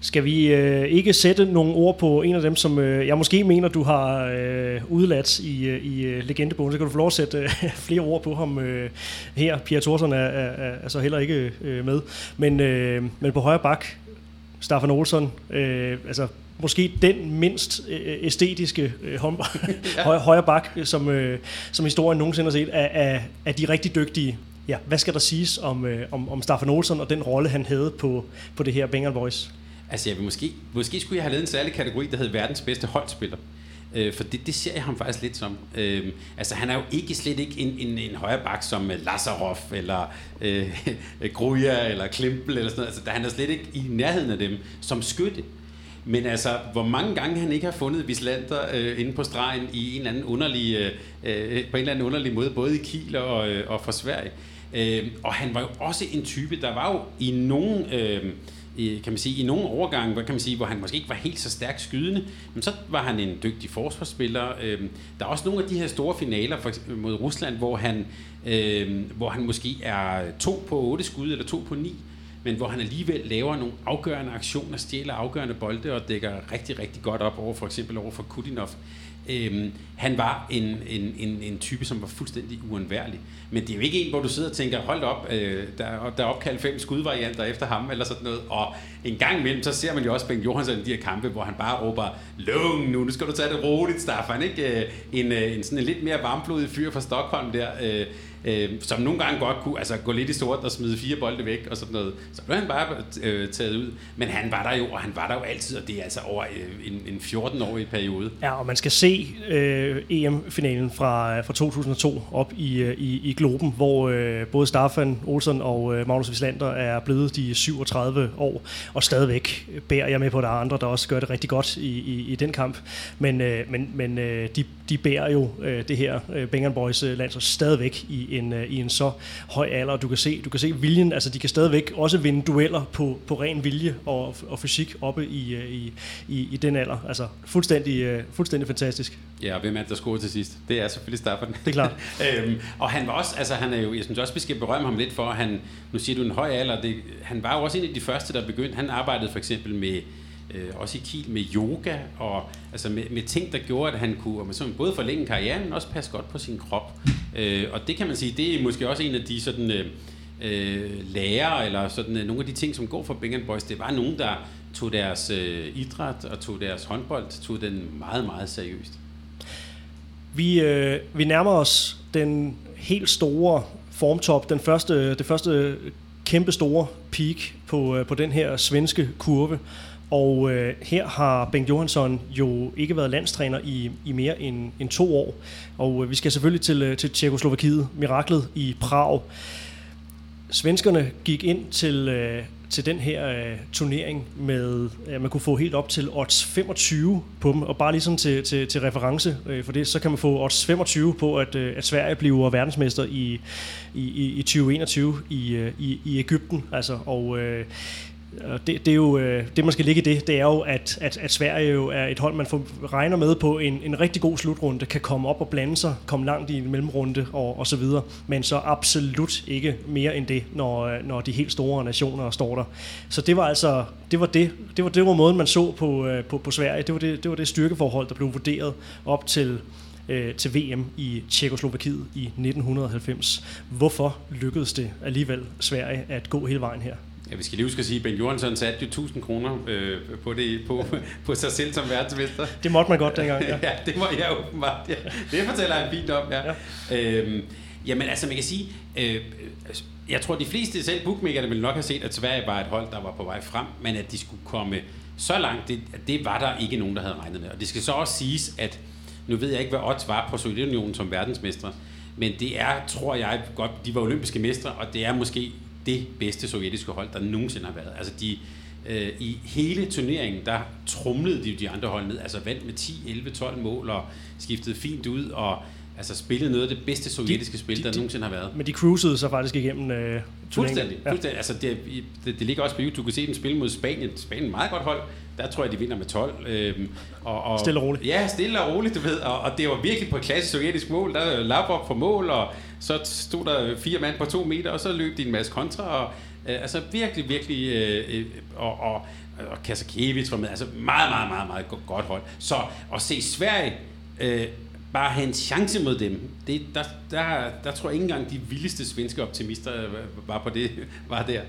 Skal vi øh, ikke sætte nogle ord på en af dem, som øh, jeg måske mener, du har øh, udladt i, øh, i øh, legendebogen, så kan du få lov at sætte øh, flere ord på ham øh, her. Pia Thorsson er, er, er så heller ikke øh, med. Men, øh, men på højre bak, Staffan Olsson, øh, altså måske den mindst øh, æstetiske øh, ja. højre, højre bak, som, øh, som historien nogensinde har set, er, er, er de rigtig dygtige. Ja, hvad skal der siges om, øh, om, om Staffan Olsson og den rolle, han havde på, på det her Bengal Boys? Altså, jeg vil måske, måske skulle jeg have lavet en særlig kategori, der hedder verdens bedste holdspiller. Øh, for det, det ser jeg ham faktisk lidt som. Øh, altså, han er jo ikke slet ikke en, en, en højre bak som øh, Lazarov, eller øh, øh Gruja, eller Klimpel, eller sådan noget. Altså, han er slet ikke i nærheden af dem som skytte. Men altså, hvor mange gange han ikke har fundet Vislander øh, inde på stregen i en eller anden underlig, øh, øh, på en eller anden underlig måde, både i Kiel og, øh, og for Sverige. Øh, og han var jo også en type, der var jo i nogen... Øh, i, kan man sige, i nogle overgange, hvor, kan man sige, hvor han måske ikke var helt så stærkt skydende, men så var han en dygtig forsvarsspiller. Øhm, der er også nogle af de her store finaler for, mod Rusland, hvor han, øhm, hvor han måske er to på otte skud eller to på ni, men hvor han alligevel laver nogle afgørende aktioner, stjæler afgørende bolde og dækker rigtig, rigtig godt op over for eksempel over for Kudinov. Øhm, han var en, en, en, en type, som var fuldstændig uundværlig. Men det er jo ikke en, hvor du sidder og tænker, hold op, øh, der, der er opkaldt fem skudvarianter efter ham, eller sådan noget. Og en gang imellem, så ser man jo også Bengt Johansson i de her kampe, hvor han bare råber, lung nu, nu skal du tage det roligt, Staffan. Ikke? Øh, en, øh, en sådan en lidt mere varmblodig fyr fra Stockholm der, øh, øh, som nogle gange godt kunne altså, gå lidt i stort og smide fire bolde væk og sådan noget. Så blev han bare øh, taget ud. Men han var der jo, og han var der jo altid, og det er altså over øh, en, en 14-årig periode. Ja, og man skal se øh, EM-finalen fra, fra 2002 op i, øh, i, i Globen, hvor øh, både Staffan Olsen og øh, Magnus Wislander er blevet de 37 år, og stadigvæk bærer jeg med på, at der er andre, der også gør det rigtig godt i, i, i den kamp. Men, øh, men, men øh, de, de bærer jo øh, det her øh, Bengal Boys øh, landshold stadigvæk i en, øh, i en så høj alder. Du kan se, du kan se viljen, altså de kan stadigvæk også vinde dueller på, på ren vilje og, og fysik oppe i, øh, i, i, i den alder. Altså fuldstændig, øh, fuldstændig fantastisk. Ja, og hvem er det, der scorer til sidst? Det er selvfølgelig Staffan. Det er klart. øhm, og han var også, altså han er jo, jeg synes også, vi skal berømme ham lidt for, han, nu siger du en høj alder, det, han var jo også en af de første, der begyndte, han arbejdede for eksempel med øh, også i Kiel med yoga, og altså med, med ting, der gjorde, at han kunne man sådan, både forlænge karrieren, men også passe godt på sin krop. Øh, og det kan man sige, det er måske også en af de sådan, øh, øh lærer, eller sådan, øh, nogle af de ting, som går for Bing Boys, det var nogen, der tog deres øh, idræt og tog deres håndbold, tog den meget, meget seriøst. Vi, øh, vi nærmer os den helt store formtop, den første, det første kæmpe store peak på, øh, på den her svenske kurve. Og øh, her har Bengt Johansson jo ikke været landstræner i, i mere end, end to år. Og øh, vi skal selvfølgelig til, øh, til Tjekoslovakiet, miraklet i Prag. Svenskerne gik ind til, øh, til den her øh, turnering med, at man kunne få helt op til odds 25 på dem. Og bare lige til, til, til reference øh, for det, så kan man få odds 25 på, at, øh, at Sverige bliver verdensmester i, i, i 2021 i, øh, i, i Ægypten. Altså, og øh, det, det, er jo, øh, det, man skal ligge i det, det er jo, at, at, at Sverige jo er et hold, man får, regner med på en, en rigtig god slutrunde, kan komme op og blande sig, komme langt i en mellemrunde og, og så videre, men så absolut ikke mere end det, når, øh, når de helt store nationer står der. Så det var altså, det var det, det var, det var måden, man så på, øh, på, på Sverige, det var det, det var det styrkeforhold, der blev vurderet op til, øh, til VM i Tjekoslovakiet i 1990. Hvorfor lykkedes det alligevel Sverige at gå hele vejen her? Ja, vi skal lige huske at sige, at Ben Johansson satte jo 1000 kroner øh, på, det, på, på sig selv som verdensmester. Det måtte man godt dengang, ja. ja, det må jeg åbenbart. Ja. Det fortæller han fint om, ja. ja. Øhm, jamen altså, man kan sige, øh, jeg tror, de fleste, selv bookmakerne, ville nok have set, at Sverige var et hold, der var på vej frem, men at de skulle komme så langt, det, det var der ikke nogen, der havde regnet med. Og det skal så også siges, at nu ved jeg ikke, hvad odds var på Sovjetunionen som verdensmestre, men det er, tror jeg, godt, de var olympiske mestre, og det er måske det bedste sovjetiske hold, der nogensinde har været. Altså de, øh, i hele turneringen, der trumlede de de andre hold ned, altså vandt med 10, 11, 12 mål og skiftede fint ud og altså spillede noget af det bedste sovjetiske de, spil, de, der de, nogensinde har været. Men de cruisede så faktisk igennem øh, Fuldstændig. Ja. fuldstændig. Altså det, det, det, ligger også på YouTube. Du kan se dem spille mod Spanien. Spanien er et meget godt hold. Der tror jeg, de vinder med 12. Øhm, og, og, stille og roligt. Ja, stille og roligt, du ved. Og, og det var virkelig på et klassisk sovjetisk mål. Der er Lavrov på mål, og så stod der fire mand på to meter, og så løb de en masse kontra. Og, øh, altså virkelig, virkelig... Øh, øh og, og, og Kasakiewicz var med. Altså meget, meget, meget, meget godt hold. Så at se Sverige... Øh, bare have en chance mod dem, det, der, der, der tror jeg ikke engang de vildeste svenske optimister øh, var på det, var der.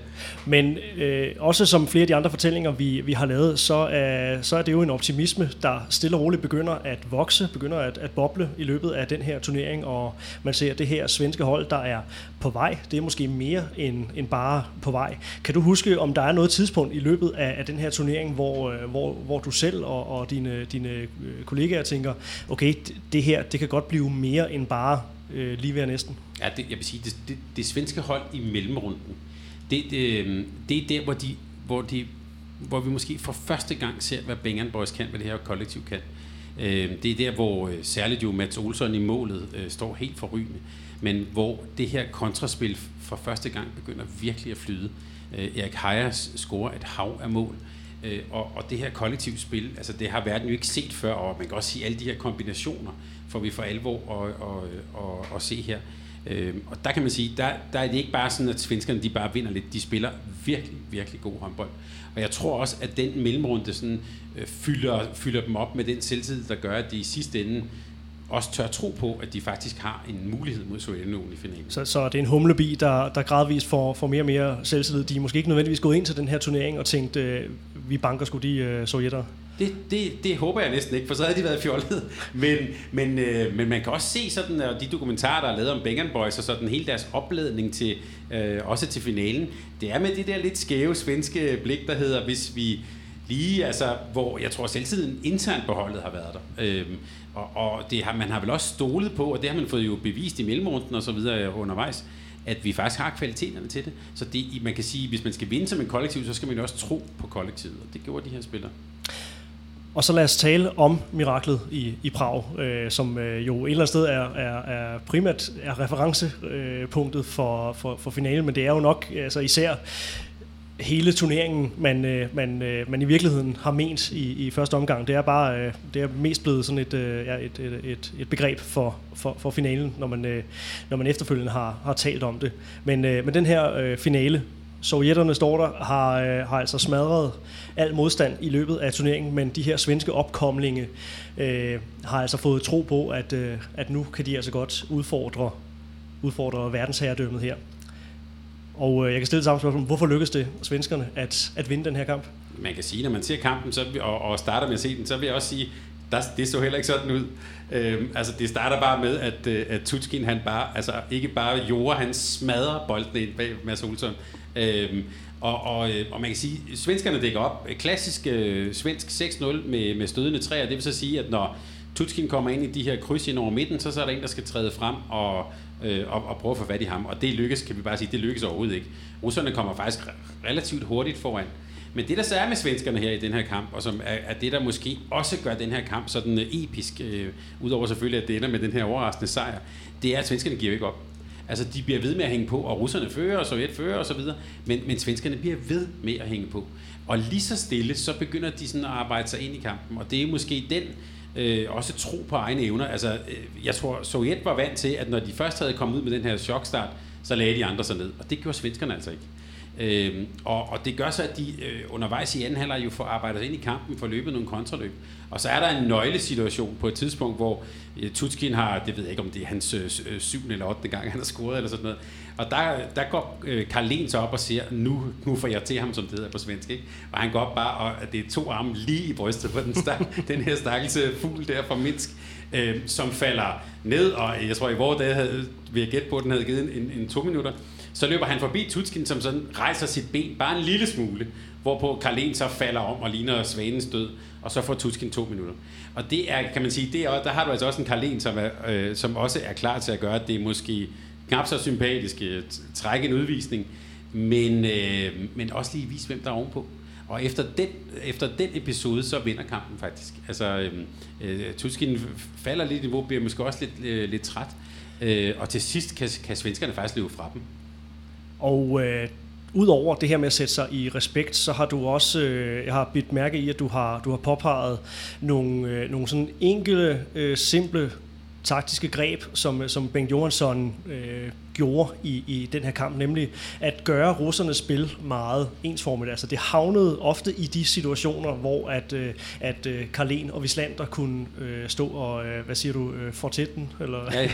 Men øh, også som flere af de andre fortællinger, vi, vi har lavet, så er, så er det jo en optimisme, der stille og roligt begynder at vokse, begynder at, at boble i løbet af den her turnering, og man ser det her svenske hold, der er på vej. Det er måske mere end, end bare på vej. Kan du huske, om der er noget tidspunkt i løbet af, af den her turnering, hvor, øh, hvor, hvor du selv og, og dine, dine øh, kollegaer tænker, okay, det her, det kan godt blive mere end bare øh, lige ved næsten. Ja, det, jeg vil sige, det, det, det svenske hold i mellemrunden, det, det, øhm, det er der, hvor, de, hvor, de, hvor vi måske for første gang ser, hvad Bengan Boys kan, hvad det her kollektiv kan. Øh, det er der, hvor øh, særligt jo Mats Olsson i målet øh, står helt forrygende, men hvor det her kontraspil for første gang begynder virkelig at flyde. Øh, Erik Heijers scorer et hav af mål, øh, og, og det her kollektivt spil, altså det har verden jo ikke set før, og man kan også sige alle de her kombinationer, får vi for alvor at, og, og, og se her. Øh, og der kan man sige, der, der er det ikke bare sådan, at svenskerne de bare vinder lidt. De spiller virkelig, virkelig god håndbold. Og jeg tror også, at den mellemrunde sådan, øh, fylder, fylder dem op med den selvtid, der gør, at de i sidste ende også tør tro på, at de faktisk har en mulighed mod Sovjetunionen i finalen. Så, så det er en humlebi, der, der gradvist får, får mere og mere selvtillid. De er måske ikke nødvendigvis gået ind til den her turnering og tænkt, øh, vi banker skulle de øh, sovjetter. Det, det, det håber jeg næsten ikke, for så havde de været fjollet. Men, men, øh, men man kan også se sådan, og de dokumentarer, der er lavet om Bengan Boys, og sådan hele deres opladning til, øh, også til finalen, det er med det der lidt skæve svenske blik, der hedder, hvis vi lige, altså, hvor jeg tror selvtiden internt på holdet har været der. Øhm, og og det har, man har vel også stolet på, og det har man fået jo bevist i mellemrunden og så videre øh, undervejs, at vi faktisk har kvaliteterne til det. Så det, man kan sige, hvis man skal vinde som en kollektiv, så skal man jo også tro på kollektivet, og det gjorde de her spillere. Og så lad os tale om miraklet i, i Prag, øh, som øh, jo et eller andet sted er, er, er primært er referencepunktet for, for, for finalen, men det er jo nok altså især hele turneringen, man, øh, man, øh, man i virkeligheden har ment i, i første omgang. Det er bare øh, det er mest blevet sådan et, øh, ja, et, et, et, et begreb for, for, for finalen, når man, øh, når man efterfølgende har, har talt om det. Men, øh, men den her øh, finale, Sovjetterne står der, har, øh, har altså smadret al modstand i løbet af turneringen, men de her svenske opkomlinge øh, har altså fået tro på, at, øh, at nu kan de altså godt udfordre, udfordre verdensherredømmet her. Og øh, jeg kan stille samme spørgsmål. Hvorfor lykkedes det svenskerne at, at vinde den her kamp? Man kan sige, når man ser kampen så, og, og starter med at se den, så vil jeg også sige, der, det så heller ikke sådan ud. Øhm, altså, det starter bare med, at, øh, at Tutskin, han bare, altså ikke bare jorder, han smadrer bolden ind bag Mads Olsson. Øhm, og, og, øh, og man kan sige, at svenskerne dækker op. Klassisk øh, svensk 6-0 med, med stødende træer. Det vil så sige, at når Tutskin kommer ind i de her kryds ind over midten, så, så er der en, der skal træde frem og, øh, og, og prøve at få fat i ham. Og det lykkes, kan vi bare sige, det lykkes overhovedet ikke. Russerne kommer faktisk relativt hurtigt foran. Men det, der så er med svenskerne her i den her kamp, og som er, er det, der måske også gør den her kamp sådan øh, episk, øh, udover selvfølgelig, at det ender med den her overraskende sejr, det er, at svenskerne giver ikke op. Altså, de bliver ved med at hænge på, og russerne fører, og Sovjet fører og så videre, men, men svenskerne bliver ved med at hænge på. Og lige så stille, så begynder de sådan at arbejde sig ind i kampen, og det er måske den, øh, også tro på egne evner. Altså, øh, jeg tror, Sovjet var vant til, at når de først havde kommet ud med den her chokstart, så lagde de andre sig ned, og det gjorde svenskerne altså ikke. Øh, og, og det gør så, at de øh, undervejs i anden halvleg jo får arbejdet ind i kampen, får løbet nogle kontraløb. Og så er der en nøglesituation på et tidspunkt, hvor øh, Tutskin har, det ved jeg ikke om det er hans øh, øh syvende eller ottende gang, han har scoret eller sådan noget. Og der, der går øh, Karl Lens op og siger, nu, nu får jeg til ham, som det hedder på svensk. Ikke? Og han går op bare, og det er to arme lige i brystet på den, stak, den her stakkelse fugl der fra Minsk, øh, som falder ned, og jeg tror i vores dag havde, jeg gætte på, at den havde givet en, en to minutter. Så løber han forbi Tutskin, som sådan rejser sit ben bare en lille smule, hvorpå Karlen så falder om og ligner svanens død, og så får Tutskin to minutter. Og det er, kan man sige, det er, der har du altså også en Karlen, som, er, øh, som også er klar til at gøre, at det måske knap så sympatisk, øh, trække en udvisning, men, øh, men også lige vise, hvem der er ovenpå. Og efter den, efter den episode, så vinder kampen faktisk. Altså, øh, øh Tuskin falder lidt i niveau, bliver måske også lidt, øh, lidt træt. Øh, og til sidst kan, kan svenskerne faktisk løbe fra dem. Og øh, Udover det her med at sætte sig i respekt, så har du også, øh, jeg har bidt mærke i, at du har, du har påpeget nogle, øh, nogle sådan enkle, øh, simple taktiske greb, som, som Bengt Johansson øh, gjorde i, i den her kamp, nemlig at gøre russernes spil meget ensformigt. Altså det havnede ofte i de situationer, hvor at, øh, at øh, Karlen og Vislander kunne øh, stå og, øh, hvad siger du, øh, fortætten? Eller, ja, ja,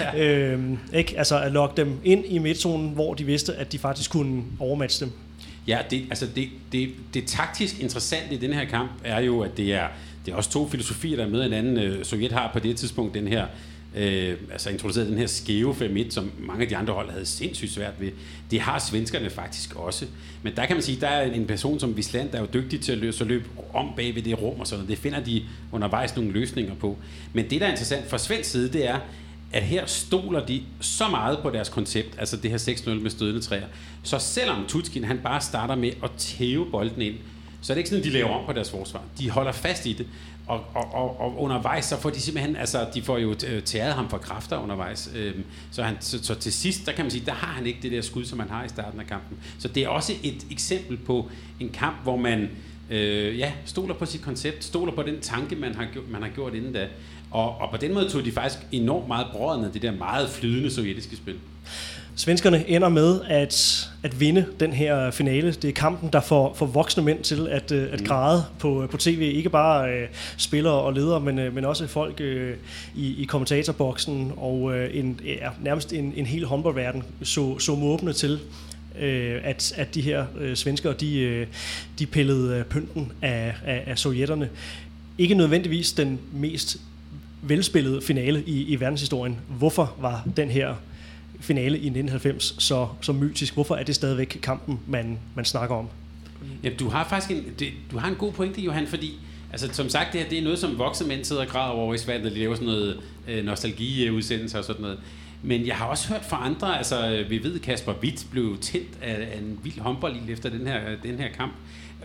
ja. øh, ikke? Altså at lokke dem ind i midtzonen, hvor de vidste, at de faktisk kunne overmatche dem. Ja, det, altså det, det, det taktisk interessante i den her kamp er jo, at det er, det er også to filosofier, der er med hinanden. Øh, Sovjet har på det tidspunkt den her øh, altså introduceret den her skæve 5 som mange af de andre hold havde sindssygt svært ved. Det har svenskerne faktisk også. Men der kan man sige, der er en person som Visland, der er jo dygtig til at løbe, så løbe om bag ved det rum og sådan noget. Det finder de undervejs nogle løsninger på. Men det, der er interessant fra svensk side, det er, at her stoler de så meget på deres koncept, altså det her 6-0 med stødende træer. Så selvom Tutskin han bare starter med at tæve bolden ind, så er det ikke sådan, at de laver om på deres forsvar. De holder fast i det, og, og, og, og undervejs, så får de simpelthen, altså de får jo øh, tæret ham for kræfter undervejs. Øhm, så, han, så, så til sidst, der kan man sige, der har han ikke det der skud, som han har i starten af kampen. Så det er også et eksempel på en kamp, hvor man øh, ja, stoler på sit koncept, stoler på den tanke, man har, man har gjort inden da. Og, og på den måde tog de faktisk enormt meget brødende det der meget flydende sovjetiske spil. Svenskerne ender med at, at vinde den her finale. Det er kampen, der får, får voksne mænd til at, øh, at mm. græde på, på tv. Ikke bare øh, spillere og ledere, men, øh, men også folk øh, i, i kommentatorboksen. Og øh, en, ja, nærmest en, en hel håndboldverden så, så måbne til øh, at, at de her øh, svenskere, de, øh, de pillede øh, pynten af, af, af sovjetterne. Ikke nødvendigvis den mest velspillede finale i, i verdenshistorien. Hvorfor var den her finale i 1990 så, så mytisk? Hvorfor er det stadigvæk kampen, man, man snakker om? Ja, du har faktisk en, det, du har en god pointe, Johan, fordi Altså, som sagt, det her det er noget, som voksne mænd sidder og græder over i Sverige, der laver sådan noget øh, nostalgiudsendelser og sådan noget. Men jeg har også hørt fra andre, altså øh, vi ved, Kasper Witt blev tændt af, af en vild håndbold efter den her, øh, den her kamp.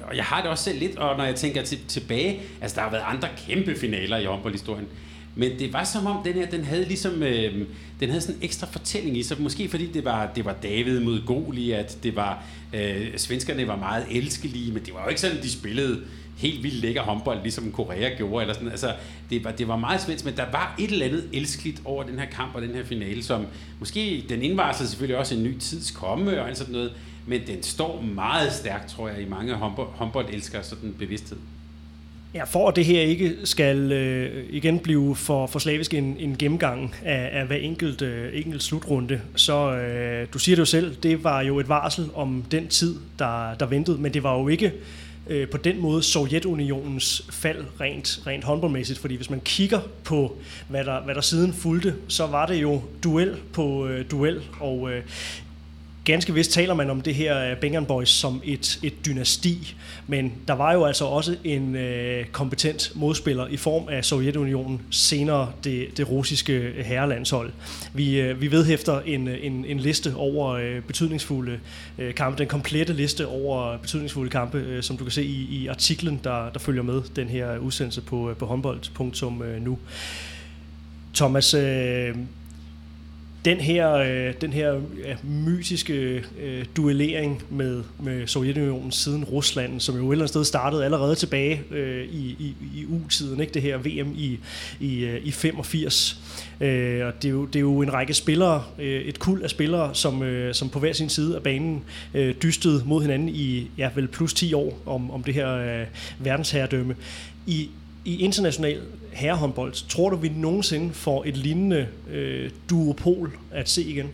Og jeg har det også selv lidt, og når jeg tænker til, tilbage, altså der har været andre kæmpe finaler i håndboldhistorien. Men det var som om, den her, den havde ligesom, øh, den havde sådan en ekstra fortælling i sig. Måske fordi det var, det var David mod Goliat, det var, øh, svenskerne var meget elskelige, men det var jo ikke sådan, de spillede helt vildt lækker håndbold, ligesom Korea gjorde. Eller sådan. Altså, det, var, det var meget svensk, men der var et eller andet elskeligt over den her kamp og den her finale, som måske, den indvarslede selvfølgelig også en ny tids komme og sådan noget, men den står meget stærkt, tror jeg, i mange håndbold, håndboldelskere sådan bevidsthed. Ja, for at det her ikke skal øh, igen blive for, for slavisk en, en gennemgang af, af hver enkelt, øh, enkelt slutrunde, så øh, du siger det jo selv, det var jo et varsel om den tid, der, der ventede, men det var jo ikke øh, på den måde Sovjetunionens fald rent, rent håndboldmæssigt, fordi hvis man kigger på, hvad der, hvad der siden fulgte, så var det jo duel på øh, duel, og øh, ganske vist taler man om det her øh, Bengan Boys som et, et dynasti, men der var jo altså også en øh, kompetent modspiller i form af Sovjetunionen, senere det, det russiske øh, herrelandshold. Vi, øh, vi vedhæfter en, øh, en, en liste over øh, betydningsfulde øh, kampe, den komplette liste over betydningsfulde kampe, øh, som du kan se i, i artiklen, der, der følger med den her udsendelse på, på håndbold.nu. Thomas, øh, den her, øh, den her ja, mytiske øh, duellering med, med Sovjetunionen siden Rusland, som jo et eller andet sted startede allerede tilbage øh, i, i, i U-tiden, ikke? det her VM i, i, øh, i 85. Øh, og det er, jo, det er jo en række spillere, øh, et kul af spillere, som, øh, som på hver sin side af banen øh, dystede mod hinanden i ja, vel plus 10 år om, om det her øh, verdensherredømme. I, i international herrehåndbold, tror du, vi nogensinde får et lignende øh, duopol at se igen?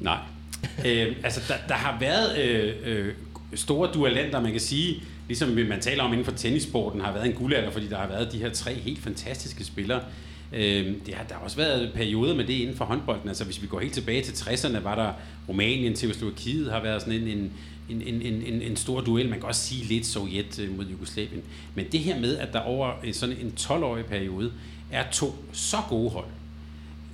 Nej. øh, altså, der, der har været øh, øh, store dualenter, man kan sige, ligesom man taler om inden for tennisporten, har været en guldalder, fordi der har været de her tre helt fantastiske spillere. Øh, det har, der har også været perioder med det inden for håndbolden. Altså, hvis vi går helt tilbage til 60'erne, var der Rumænien, Tjekkoslovakiet har været sådan en, en, en, en, en, en stor duel. Man kan også sige lidt Sovjet øh, mod Jugoslavien. Men det her med, at der over øh, sådan en 12-årig periode er to så gode hold,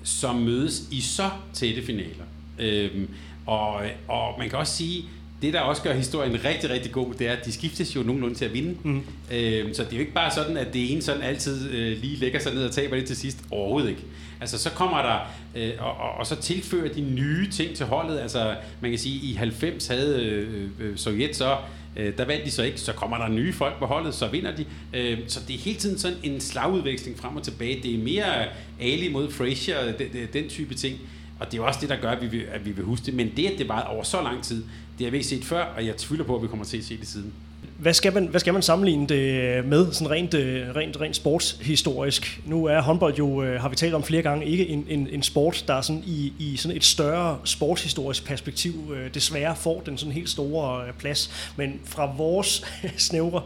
som mødes i så tætte finaler. Øhm, og, og man kan også sige, det der også gør historien rigtig, rigtig god, det er, at de skiftes jo nogenlunde til at vinde. Mm. Øhm, så det er jo ikke bare sådan, at det ene sådan altid øh, lige lægger sig ned og taber det til sidst. Overhovedet ikke. Altså så kommer der, øh, og, og, og så tilfører de nye ting til holdet. Altså man kan sige, i 90 havde øh, øh, Sovjet så Øh, der vandt de så ikke, så kommer der nye folk på holdet, så vinder de. Øh, så det er hele tiden sådan en slagudveksling frem og tilbage. Det er mere Ali mod Frazier, den, den type ting. Og det er også det, der gør, at vi, vil, at vi vil huske det. Men det, at det var over så lang tid, det har vi ikke set før, og jeg tvivler på, at vi kommer til at se det siden hvad skal, man, hvad skal man sammenligne det øh, med, sådan rent, øh, rent, rent sportshistorisk? Nu er håndbold jo, øh, har vi talt om flere gange, ikke en, en, en sport, der er sådan i, i sådan et større sportshistorisk perspektiv desværre får den sådan helt store plads. Men fra vores snævre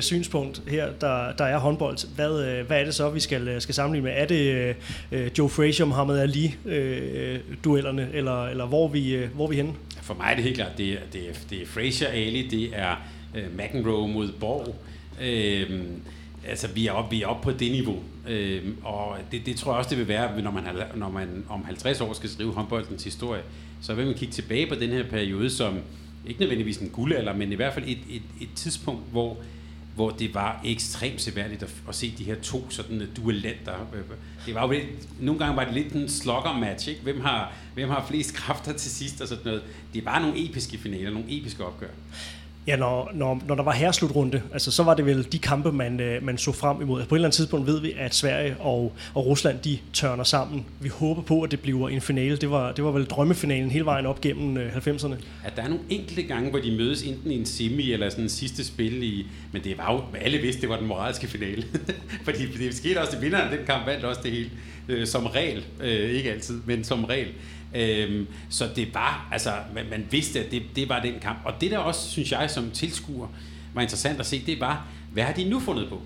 synspunkt her, der, der er håndbold, hvad, hvad er det så, vi skal, skal sammenligne med? Er det Joe Frazier, Muhammad Ali duellerne, eller, eller hvor, er vi, hvor er vi henne? For mig er det helt klart, det er, det er, det er Fraser Ali, det er øh, McEnroe mod Borg. Øh, altså, vi er oppe op på det niveau. Øh, og det, det tror jeg også, det vil være, når man, når man om 50 år skal skrive håndboldens historie. Så vil man kigge tilbage på den her periode som, ikke nødvendigvis en guldalder, men i hvert fald et, et, et tidspunkt, hvor hvor det var ekstremt seværdigt at, at se de her to sådan øh, duellanter. Øh, det var jo lidt, nogle gange var det lidt en slogger-match, ikke? Hvem har, hvem har flest kræfter til sidst og sådan noget. Det var nogle episke finaler, nogle episke opgør. Ja, når, når, når der var herreslutrunde, altså, så var det vel de kampe, man, øh, man så frem imod. Altså, på et eller andet tidspunkt ved vi, at Sverige og, og Rusland, de tørner sammen. Vi håber på, at det bliver en finale. Det var, det var vel drømmefinalen hele vejen op gennem øh, 90'erne. At der er nogle enkelte gange, hvor de mødes enten i en semi eller sådan en sidste spil i... Men det var jo, alle vidste, det var den moralske finale. Fordi det skete også, at vinderen af den kamp vandt også det hele. Øh, som regel. Øh, ikke altid, men som regel. Øhm, så det var, altså, man, man vidste, at det, det var den kamp. Og det der også, synes jeg, som tilskuer, var interessant at se, det var, hvad har de nu fundet på?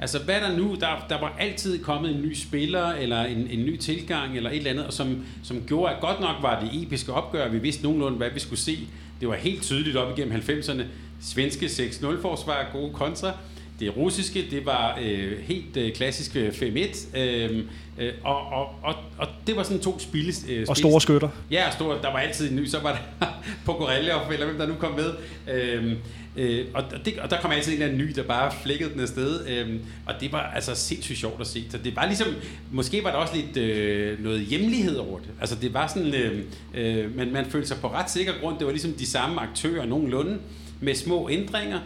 Altså, hvad er der nu? Der, der var altid kommet en ny spiller, eller en, en ny tilgang, eller et eller andet, og som, som gjorde, at godt nok var det episke opgør, vi vidste nogenlunde, hvad vi skulle se. Det var helt tydeligt op igennem 90'erne. Svenske 6-0-forsvar, gode kontra. Det russiske, det var øh, helt øh, klassisk 5-1, øh, øh, og, og, og, og det var sådan to spille... Øh, og store skytter. Ja, store, der var altid en ny, så var der Pogorelov, eller hvem der nu kom med. Øh, øh, og, det, og der kom altid en eller anden ny, der bare flækkede den afsted, øh, og det var altså sindssygt sjovt at se. Så det var ligesom, måske var der også lidt øh, noget hjemlighed over det. Altså det var sådan, øh, øh, men man følte sig på ret sikker grund, det var ligesom de samme aktører nogenlunde, med små ændringer,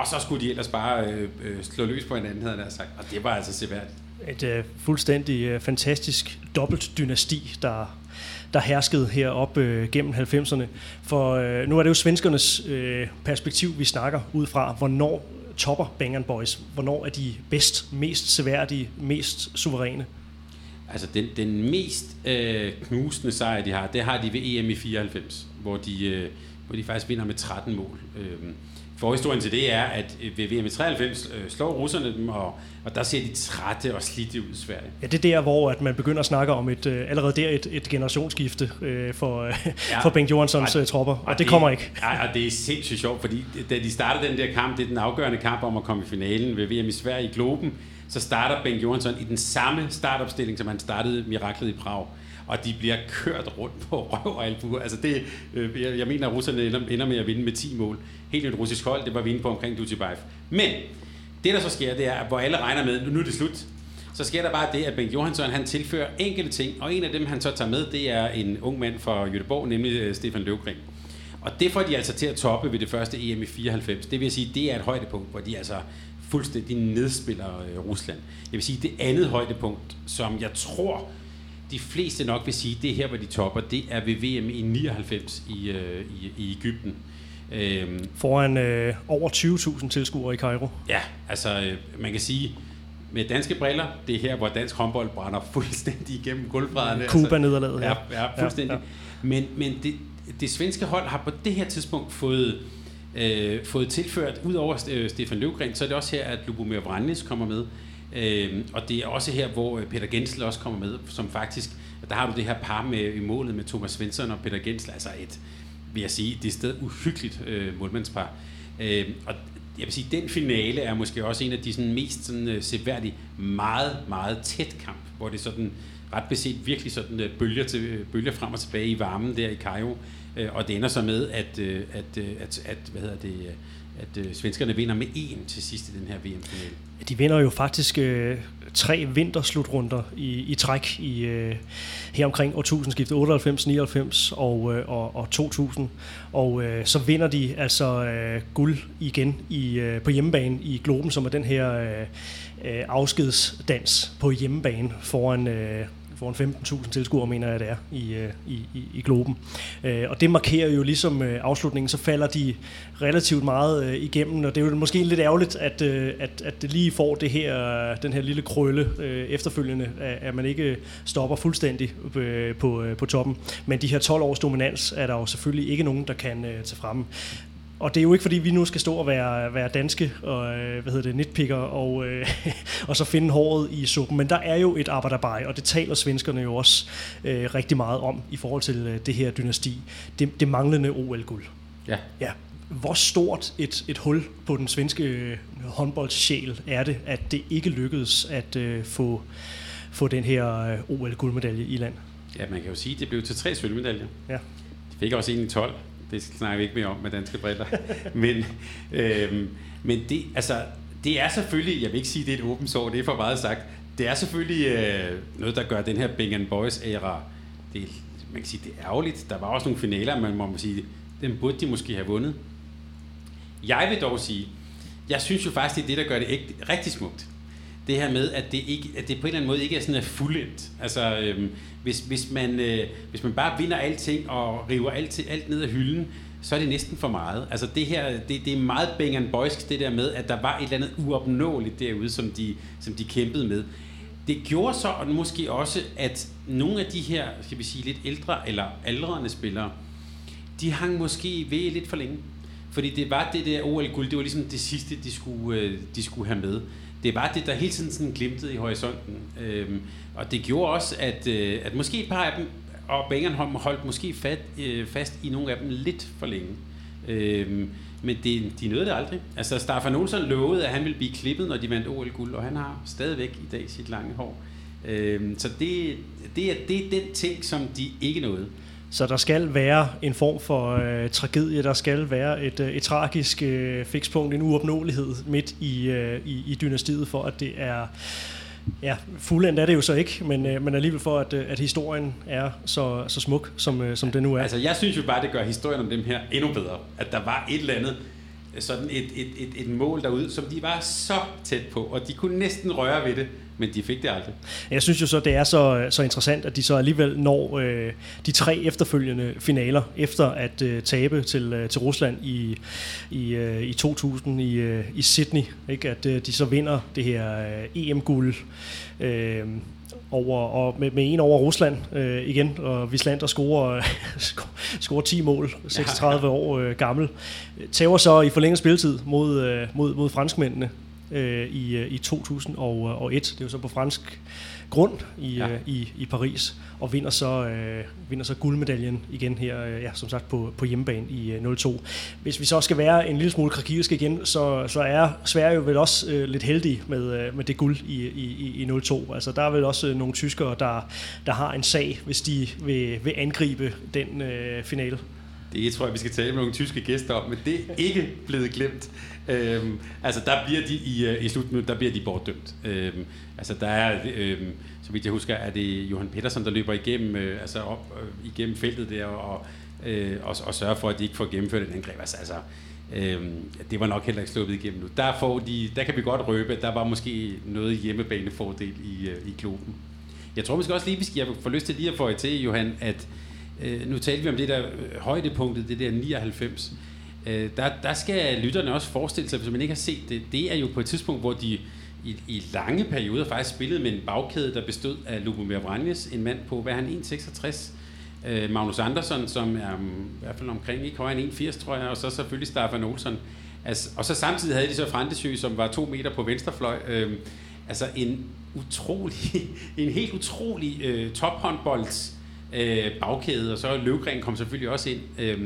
og så skulle de ellers bare øh, øh, slå løs på hinanden, havde jeg sagt. Og det var altså seværdigt. Et øh, fuldstændig øh, fantastisk dobbelt dynasti, der, der herskede heroppe øh, gennem 90'erne. For øh, nu er det jo svenskernes øh, perspektiv, vi snakker ud fra. Hvornår topper Bang Boys? Hvornår er de bedst, mest seværdige, mest suveræne? Altså den, den mest øh, knusende sejr, de har, det har de ved EM i 94, hvor de, øh, hvor de faktisk vinder med 13 mål. Øh, Forhistorien til det er, at øh, ved VM i 93 øh, slår russerne dem, og, og der ser de trætte og slidte ud i Sverige. Ja, det er der, hvor at man begynder at snakke om et, øh, allerede der et, et generationsskifte øh, for, ja, for Bengt Johanssons og, tropper, og, og det, det kommer ikke. Ja, og det er sindssygt sjovt, fordi da de startede den der kamp, det er den afgørende kamp om at komme i finalen ved VM i Sverige i Globen, så starter Bengt Johansson i den samme startopstilling, som han startede miraklet i Prag og de bliver kørt rundt på røv og albu. Altså det, øh, jeg, jeg mener, at russerne ender, ender med at vinde med 10 mål. Helt et russisk hold, det var vinde på omkring Dutjebaev. Men det, der så sker, det er, hvor alle regner med, nu er det slut. så sker der bare det, at Bengt Johansson han tilfører enkelte ting, og en af dem, han så tager med, det er en ung mand fra Jødeborg, nemlig øh, Stefan Løvgren. Og det får de altså til at toppe ved det første EM i 94. Det vil sige, det er et højdepunkt, hvor de altså fuldstændig nedspiller øh, Rusland. Jeg vil sige, det andet højdepunkt, som jeg tror, de fleste nok vil sige, det er her, hvor de topper, det er ved VM i 99 i, øh, i, i Ægypten. Øhm, Foran øh, over 20.000 tilskuere i Cairo. Ja, altså øh, man kan sige, med danske briller, det er her, hvor dansk håndbold brænder fuldstændig igennem gulvbrædderne. Cuba-nederlaget, altså, ja. Ja, fuldstændig. Ja, ja. Men, men det, det svenske hold har på det her tidspunkt fået, øh, fået tilført, ud over øh, Stefan Løvgren, så er det også her, at Lubomir Vranjes kommer med. Øh, og det er også her, hvor øh, Peter Gensel også kommer med, som faktisk, der har du det her par med i målet med Thomas Svensson og Peter Gensel, altså et, vil jeg sige, det er sted uhyggeligt øh, målmandspar. Øh, og jeg vil sige, den finale er måske også en af de sådan, mest sådan, øh, seværdige, meget, meget tæt kamp, hvor det sådan ret beset virkelig sådan uh, bølger, til, uh, bølger frem og tilbage i varmen der i Cairo. Øh, og det ender så med, at, øh, at, øh, at, at, hvad hedder det, at øh, svenskerne vinder med en til sidst i den her VM-finale. De vinder jo faktisk øh, tre vinterslutrunder i, i træk i øh, her omkring årtusindskiftet 98, 99 og, øh, og, og 2000. Og øh, så vinder de altså øh, guld igen i, øh, på hjemmebane i Globen, som er den her øh, øh afskedsdans på hjemmebane foran øh, foran 15.000 tilskuere, mener jeg det er, i, øh, i, i, i Globen. Øh, og det markerer jo ligesom øh, afslutningen, så falder de relativt meget øh, igennem, og det er jo måske lidt ærgerligt, at, øh, at, at det lige får det her, den her lille krølle efterfølgende, at man ikke stopper fuldstændig på, på toppen. Men de her 12 års dominans er der jo selvfølgelig ikke nogen, der kan tage frem. Og det er jo ikke fordi, vi nu skal stå og være, være danske og øh, hvad hedder det, nitpicker og, øh, og så finde håret i suppen. Men der er jo et arbejderbej, og det taler svenskerne jo også øh, rigtig meget om i forhold til øh, det her dynasti. Det, det manglende OL-guld. Ja. ja. Hvor stort et, et hul på den svenske øh, håndboldsjæl er det, at det ikke lykkedes at øh, få, få den her øh, OL-guldmedalje i land? Ja, man kan jo sige, at det blev til tre sølvmedaljer. Ja. De fik også en i 12 det snakker vi ikke mere om med danske briller. men, øhm, men det, altså, det er selvfølgelig, jeg vil ikke sige, det er et åbent sår, det er for meget sagt, det er selvfølgelig øh, noget, der gør den her Bing Boys æra, det, man kan sige, det er ærgerligt. Der var også nogle finaler, man må sige, den burde de måske have vundet. Jeg vil dog sige, jeg synes jo faktisk, det er det, der gør det ikke rigtig smukt. Det her med, at det, ikke, at det på en eller anden måde ikke er sådan fuldendt. Altså, øhm, hvis, hvis, man, øh, hvis man bare vinder alting og river alt, alt ned af hylden, så er det næsten for meget. Altså det her, det, det er meget Bang Boysk, det der med, at der var et eller andet uopnåeligt derude, som de, som de kæmpede med. Det gjorde så og måske også, at nogle af de her, skal vi sige, lidt ældre eller aldrende spillere, de hang måske ved lidt for længe. Fordi det var det der OL-guld, det var ligesom det sidste, de skulle, øh, de skulle have med det var det, der hele tiden sådan glimtede i horisonten. Øhm, og det gjorde også, at, øh, at måske et par af dem, og Bangernholm holdt måske fat, øh, fast i nogle af dem lidt for længe. Øhm, men det, de nåede det aldrig. Altså, Staffan Olsson lovede, at han ville blive klippet, når de vandt OL-guld, og han har stadigvæk i dag sit lange hår. Øhm, så det, det, er, det er den ting, som de ikke nåede. Så der skal være en form for øh, tragedie, der skal være et, øh, et tragisk øh, fikspunkt, en uopnåelighed midt i, øh, i, i dynastiet, for at det er... Ja, fuldendt er det jo så ikke, men, øh, men alligevel for, at, øh, at historien er så, så smuk, som, øh, som det nu er. Altså, jeg synes jo bare, det gør historien om dem her endnu bedre. At der var et eller andet, sådan et, et, et, et mål derude, som de var så tæt på, og de kunne næsten røre ved det. Men de fik det aldrig. Jeg synes jo så, det er så, så interessant, at de så alligevel når øh, de tre efterfølgende finaler, efter at øh, tabe til, øh, til Rusland i, i, øh, i 2000 i, øh, i Sydney. Ikke? At øh, de så vinder det her øh, EM-guld. Øh, over, og med, med en over Rusland øh, igen, og Vislander scorer, scorer 10 mål, 36 år øh, gammel. Tager så i forlænget spilletid mod, øh, mod, mod franskmændene øh, i, øh, i 2001. Det er jo så på fransk grund i, ja. øh, i, i Paris, og vinder så, øh, vinder så guldmedaljen igen her, øh, ja, som sagt, på, på hjemmebane i øh, 02. Hvis vi så skal være en lille smule krakisk igen, så, så er Sverige jo vel også øh, lidt heldig med, øh, med det guld i, i, i 02. Altså, der er vel også øh, nogle tyskere, der, der har en sag, hvis de vil, vil angribe den øh, finale. Det tror jeg, vi skal tale med nogle tyske gæster om, men det er ikke blevet glemt. Øhm, altså, der bliver de i, øh, i slutminut, der bliver de bortdømt. Øhm, altså, der er, øhm, så vidt jeg husker, er det Johan Petersen, der løber igennem, øh, altså op, øh, igennem feltet der, og, øh, og, og sørger for, at de ikke får gennemført et angreb. Altså, altså Øhm, det var nok heller ikke sluppet igennem nu. Der, får de, der kan vi godt røbe, at der var måske noget hjemmebanefordel i, øh, i klubben. Jeg tror måske også lige, vi skal, jeg får lyst til lige at få til, Johan, at øh, nu talte vi om det der øh, højdepunktet, det der 99. Øh, der, der skal lytterne også forestille sig, hvis man ikke har set det, det er jo på et tidspunkt, hvor de i, i lange perioder faktisk spillede med en bagkæde, der bestod af Lubomir Vranjes, en mand på, hvad er han, 1,66, øh, Magnus Andersson, som er um, i hvert fald omkring ikke højere end 1,80, tror jeg, og så selvfølgelig Staffan Olsson. Altså, og så samtidig havde de så Frantesø, som var to meter på venstrefløj. Øh, altså en utrolig, en helt utrolig øh, tophåndbolds øh, bagkæde, og så Løvgren kom selvfølgelig også ind. Øh,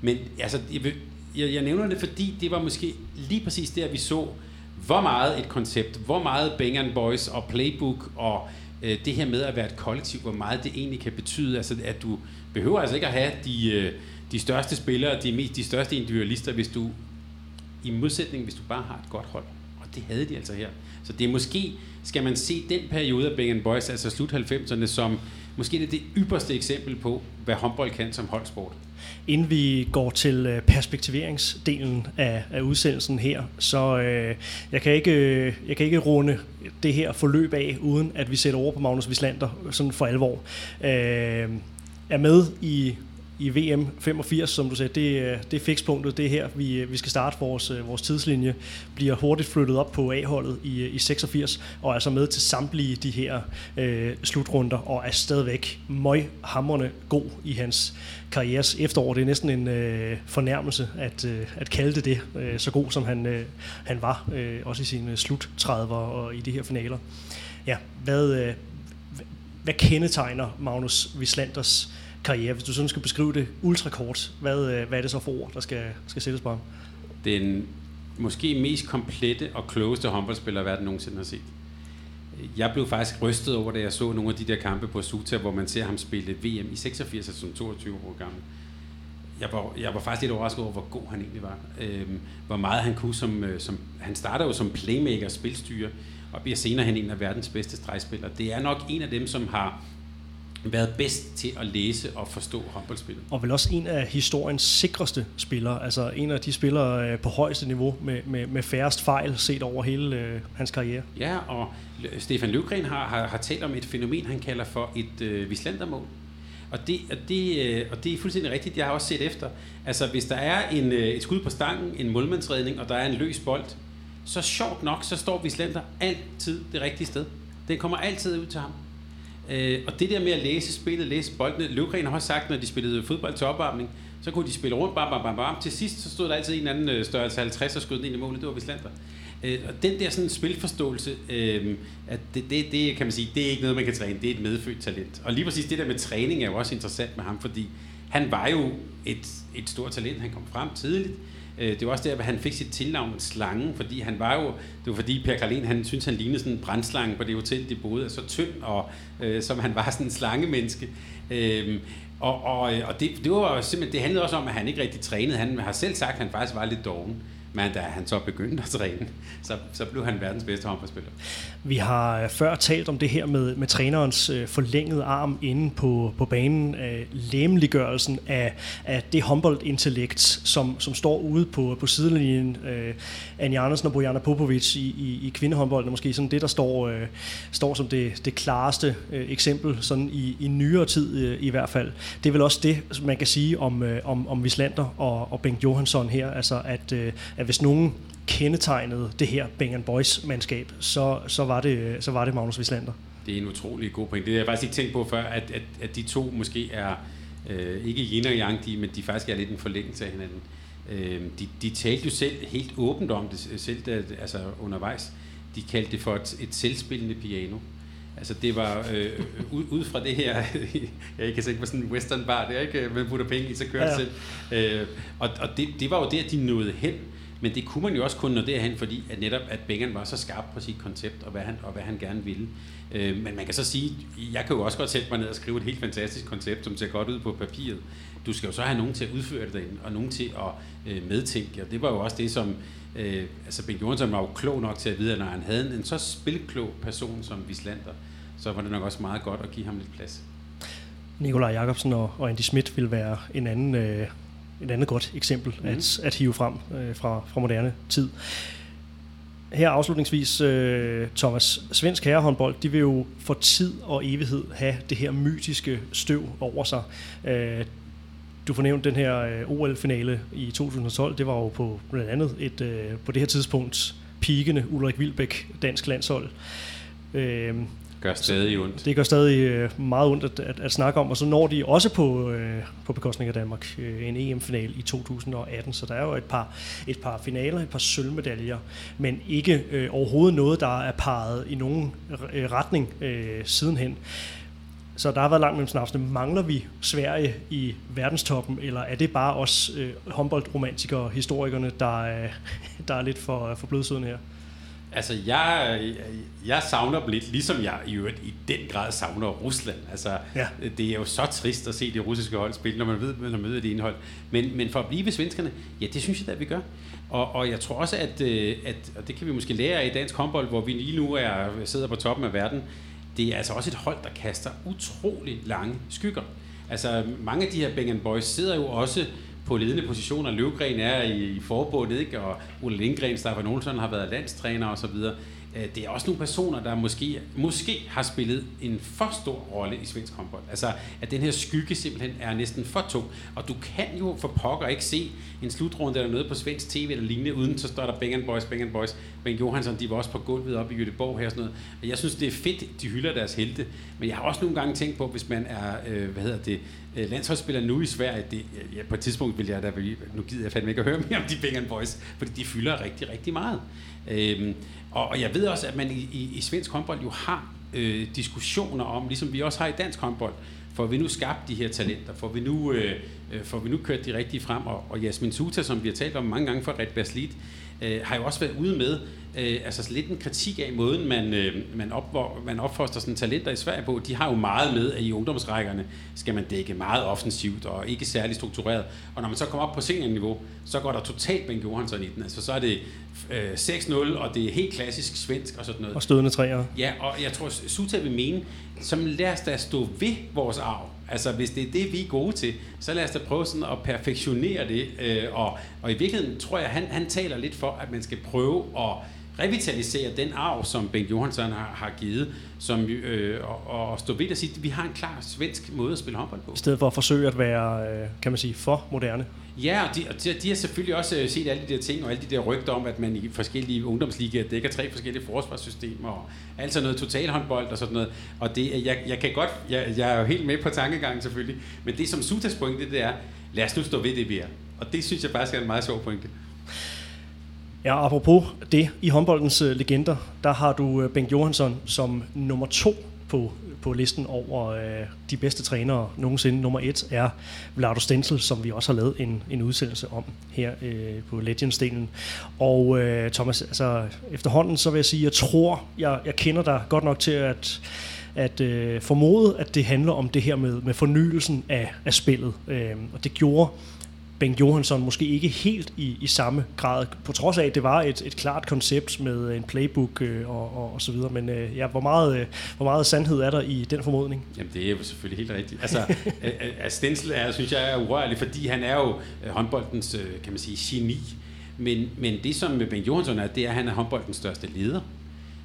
men altså, jeg, jeg, jeg nævner det, fordi det var måske lige præcis der, vi så, hvor meget et koncept, hvor meget Bang Boys og Playbook og øh, det her med at være et kollektiv, hvor meget det egentlig kan betyde. Altså, at du behøver altså ikke at have de, øh, de største spillere, de, mest, de største individualister, hvis du i modsætning, hvis du bare har et godt hold. Og det havde de altså her. Så det er måske, skal man se den periode af Bang Boys, altså slut 90'erne, som måske det, er det ypperste eksempel på, hvad håndbold kan som holdsport. Inden vi går til øh, perspektiveringsdelen af, af udsendelsen her, så øh, jeg, kan ikke, øh, jeg kan ikke runde det her forløb af, uden at vi sætter over på Magnus Wislander øh, sådan for alvor. Øh, er med i i VM 85, som du sagde, det, øh, det er fikspunktet, det er her, vi, øh, vi skal starte vores, øh, vores tidslinje, bliver hurtigt flyttet op på A-holdet i, i 86, og er altså med til samtlige de her øh, slutrunder, og er stadigvæk møghamrende god i hans karrieres efterår. Det er næsten en øh, fornærmelse at, øh, at kalde det det, øh, så god som han, øh, han var, øh, også i sine sluttrædver og i de her finaler. Ja, hvad, øh, hvad kendetegner Magnus Vislanders karriere, hvis du sådan skal beskrive det ultrakort, hvad, øh, hvad er det så for ord, der skal, skal sættes på ham? Den måske mest komplette og klogeste håndboldspiller, verden nogensinde har set. Jeg blev faktisk rystet over, da jeg så nogle af de der kampe på Suta, hvor man ser ham spille VM i 86, altså som 22 år gammel. Jeg var, jeg var faktisk lidt overrasket over, hvor god han egentlig var. Øhm, hvor meget han kunne som, øh, som... Han starter jo som playmaker, spilstyre, og bliver senere hen en af verdens bedste stregspillere. Det er nok en af dem, som har været bedst til at læse og forstå håndboldspillet. Og vel også en af historiens sikreste spillere, altså en af de spillere øh, på højeste niveau med, med, med færrest fejl set over hele øh, hans karriere. Ja, og Stefan Løvgren har, har, har talt om et fænomen, han kalder for et øh, vislandermål. Og det, og, det, øh, og det er fuldstændig rigtigt, jeg har også set efter. Altså, hvis der er en, øh, et skud på stangen, en målmandsredning, og der er en løs bold, så sjovt nok, så står Vislander altid det rigtige sted. Den kommer altid ud til ham. Øh, og det der med at læse spillet, læse boldene, Løvgren har også sagt, når de spillede fodbold til opvarmning, så kunne de spille rundt, bam, bam, bam, bam. Til sidst så stod der altid en anden øh, størrelse 50 og skød den ind i målet, det var Vislander. Øh, og den der sådan spilforståelse, øh, at det, det, det, kan man sige, det er ikke noget, man kan træne, det er et medfødt talent. Og lige præcis det der med træning er jo også interessant med ham, fordi han var jo et, et stort talent, han kom frem tidligt, Øh, det var også der, at han fik sit tilnavn Slangen, fordi han var jo, det var fordi Per Karlin, han synes han lignede sådan en brændslange på det hotel, de boede, så tynd, og øh, som han var sådan en slangemenneske. Øh, og, og, øh, og det, det var simpelthen, det handlede også om, at han ikke rigtig trænede. Han har selv sagt, at han faktisk var lidt doven. Men da han så begyndte at træne, så, så blev han verdens bedste håndboldspiller. Vi har øh, før talt om det her med, med trænerens øh, forlængede arm inde på, på banen, øh, lemliggørelsen af, af det håndboldintellekt, som, som står ude på, på sidelinjen. Øh, Anja Andersen og Bojana Popovic i, i, i kvindehåndbold er måske sådan det, der står, øh, står som det, det klareste øh, eksempel sådan i, i nyere tid øh, i hvert fald. Det er vel også det, man kan sige om, øh, om, om Vislander og, og Bengt Johansson her, altså at, øh, at hvis nogen kendetegnede det her Bang Boys mandskab, så, så, var det, så var det Magnus Wislander. Det er en utrolig god point. Det har jeg faktisk ikke tænkt på før, at, at, at de to måske er øh, ikke yin og yang, de, men de faktisk er lidt en forlængelse af hinanden. Øh, de, de talte jo selv helt åbent om det, selv da, altså undervejs. De kaldte det for et, et selvspillende piano. Altså det var øh, ud, ud fra det her, jeg kan tænke på sådan en western bar, det er ikke, man putter penge i, så kører ja. det selv. Øh, og og det, det var jo at de nåede hen men det kunne man jo også kun nå derhen, fordi at netop at Bengen var så skarp på sit koncept, og hvad han, og hvad han gerne ville. Øh, men man kan så sige, jeg kan jo også godt sætte mig ned og skrive et helt fantastisk koncept, som ser godt ud på papiret. Du skal jo så have nogen til at udføre det derinde, og nogen til at øh, medtænke. Og det var jo også det, som øh, altså Ben Jørgensen var jo klog nok til at vide, at når han havde en så spilklog person som Vislander, så var det nok også meget godt at give ham lidt plads. Nikolaj Jakobsen og, og Andy Schmidt vil være en anden, øh, en andet godt eksempel mm. at, at hive frem øh, fra, fra moderne tid. Her afslutningsvis, øh, Thomas, svensk herrehåndbold, de vil jo for tid og evighed have det her mytiske støv over sig. Øh, du fornævnte den her øh, OL-finale i 2012, det var jo på blandt andet et, øh, på det her tidspunkt pikende Ulrik Vilbæk dansk landshold. Øh, gør stadig ondt. Det gør stadig øh, meget ondt at, at, at snakke om, og så når de også på, øh, på bekostning af Danmark øh, en EM-final i 2018, så der er jo et par, et par finaler, et par sølvmedaljer, men ikke øh, overhovedet noget, der er parret i nogen øh, retning øh, sidenhen. Så der har været langt mellem snapsene. Mangler vi Sverige i verdenstoppen, eller er det bare os øh, håndboldromantikere, historikerne, der, øh, der er lidt for, for blødsødende her? Altså, jeg, jeg savner dem lidt, ligesom jeg i øvrigt i den grad savner Rusland. Altså, ja. det er jo så trist at se det russiske hold spille, når man ved, når man møder det indhold. Men, men for at blive ved svenskerne, ja, det synes jeg da, vi gør. Og, og jeg tror også, at, øh, at, og det kan vi måske lære af i dansk håndbold, hvor vi lige nu er, sidder på toppen af verden, det er altså også et hold, der kaster utrolig lange skygger. Altså, mange af de her Bang Boys sidder jo også på ledende positioner. Løvgren er i, i forbundet, ikke? og Ole Lindgren, Staffan Olsson har været landstræner osv. Øh, det er også nogle personer, der måske, måske har spillet en for stor rolle i svensk håndbold. Altså, at den her skygge simpelthen er næsten for tung. Og du kan jo for pokker ikke se en slutrunde eller noget på svensk tv eller lignende, uden så står der Bang Boys, Bang Boys. Men Johansson, de var også på gulvet op i Göteborg her og sådan noget. Og jeg synes, det er fedt, de hylder deres helte. Men jeg har også nogle gange tænkt på, hvis man er, øh, hvad hedder det, øh, landsholdsspiller nu i Sverige, det, ja, på et tidspunkt vil jeg da, nu gider jeg fandme ikke at høre mere om de Bang Boys, fordi de fylder rigtig, rigtig meget. Øhm, og, og jeg ved også, at man i, i, i svensk håndbold jo har øh, diskussioner om, ligesom vi også har i dansk håndbold, får vi nu skabt de her talenter, får vi nu, øh, øh får vi nu kørt de rigtige frem, og, og Jasmin Suta, som vi har talt om mange gange for Red Baslit, øh, har jo også været ude med øh, altså lidt en kritik af måden, man, øh, man, op, man opfoster sådan talenter i Sverige på. De har jo meget med, at i ungdomsrækkerne skal man dække meget offensivt og ikke særlig struktureret. Og når man så kommer op på seniorniveau, så går der totalt Ben Johansson i den. Altså så er det øh, 6-0, og det er helt klassisk svensk og sådan noget. Og stødende træer. Ja, og jeg tror, Suta vil mene, som lad os da stå ved vores arv. Altså, hvis det er det, vi er gode til, så lad os da prøve sådan at perfektionere det. Øh, og, og i virkeligheden tror jeg, han, han taler lidt for, at man skal prøve at revitalisere den arv, som Bengt Johansson har, har givet, som, øh, og, og stå ved at sige, at vi har en klar svensk måde at spille håndbold på. I stedet for at forsøge at være, øh, kan man sige, for moderne. Ja, og de, og de, de har selvfølgelig også øh, set alle de der ting, og alle de der rygter om, at man i forskellige ungdomsligaer dækker tre forskellige forsvarssystemer, og altså noget totalhåndbold og sådan noget. Og det, øh, jeg, jeg kan godt, jeg, jeg er jo helt med på tankegangen selvfølgelig, men det som Sutas pointe, det er, lad os nu stå ved det, vi er. Og det synes jeg faktisk er en meget sjov pointe. Ja, apropos det, i håndboldens øh, legender, der har du Bengt Johansson som nummer to på, på listen over øh, de bedste trænere nogensinde. Nummer et er Vlado Stensel, som vi også har lavet en, en udsendelse om her øh, på Legends-delen. Og øh, Thomas, altså efterhånden så vil jeg sige, jeg tror, jeg, jeg kender dig godt nok til at at øh, formode, at det handler om det her med, med fornyelsen af, af spillet. Øh, og det gjorde Bengt Johansson måske ikke helt i, i samme grad, på trods af, at det var et, et klart koncept med en playbook øh, og, og, og så videre. Men øh, ja, hvor, meget, øh, hvor meget sandhed er der i den formodning? Jamen, det er jo selvfølgelig helt rigtigt. Altså, øh, øh altså, Stensel er, synes jeg, er urørlig, fordi han er jo øh, håndboldens, øh, kan man sige, geni. Men, men det, som Bengt Johansson er, det er, at han er håndboldens største leder.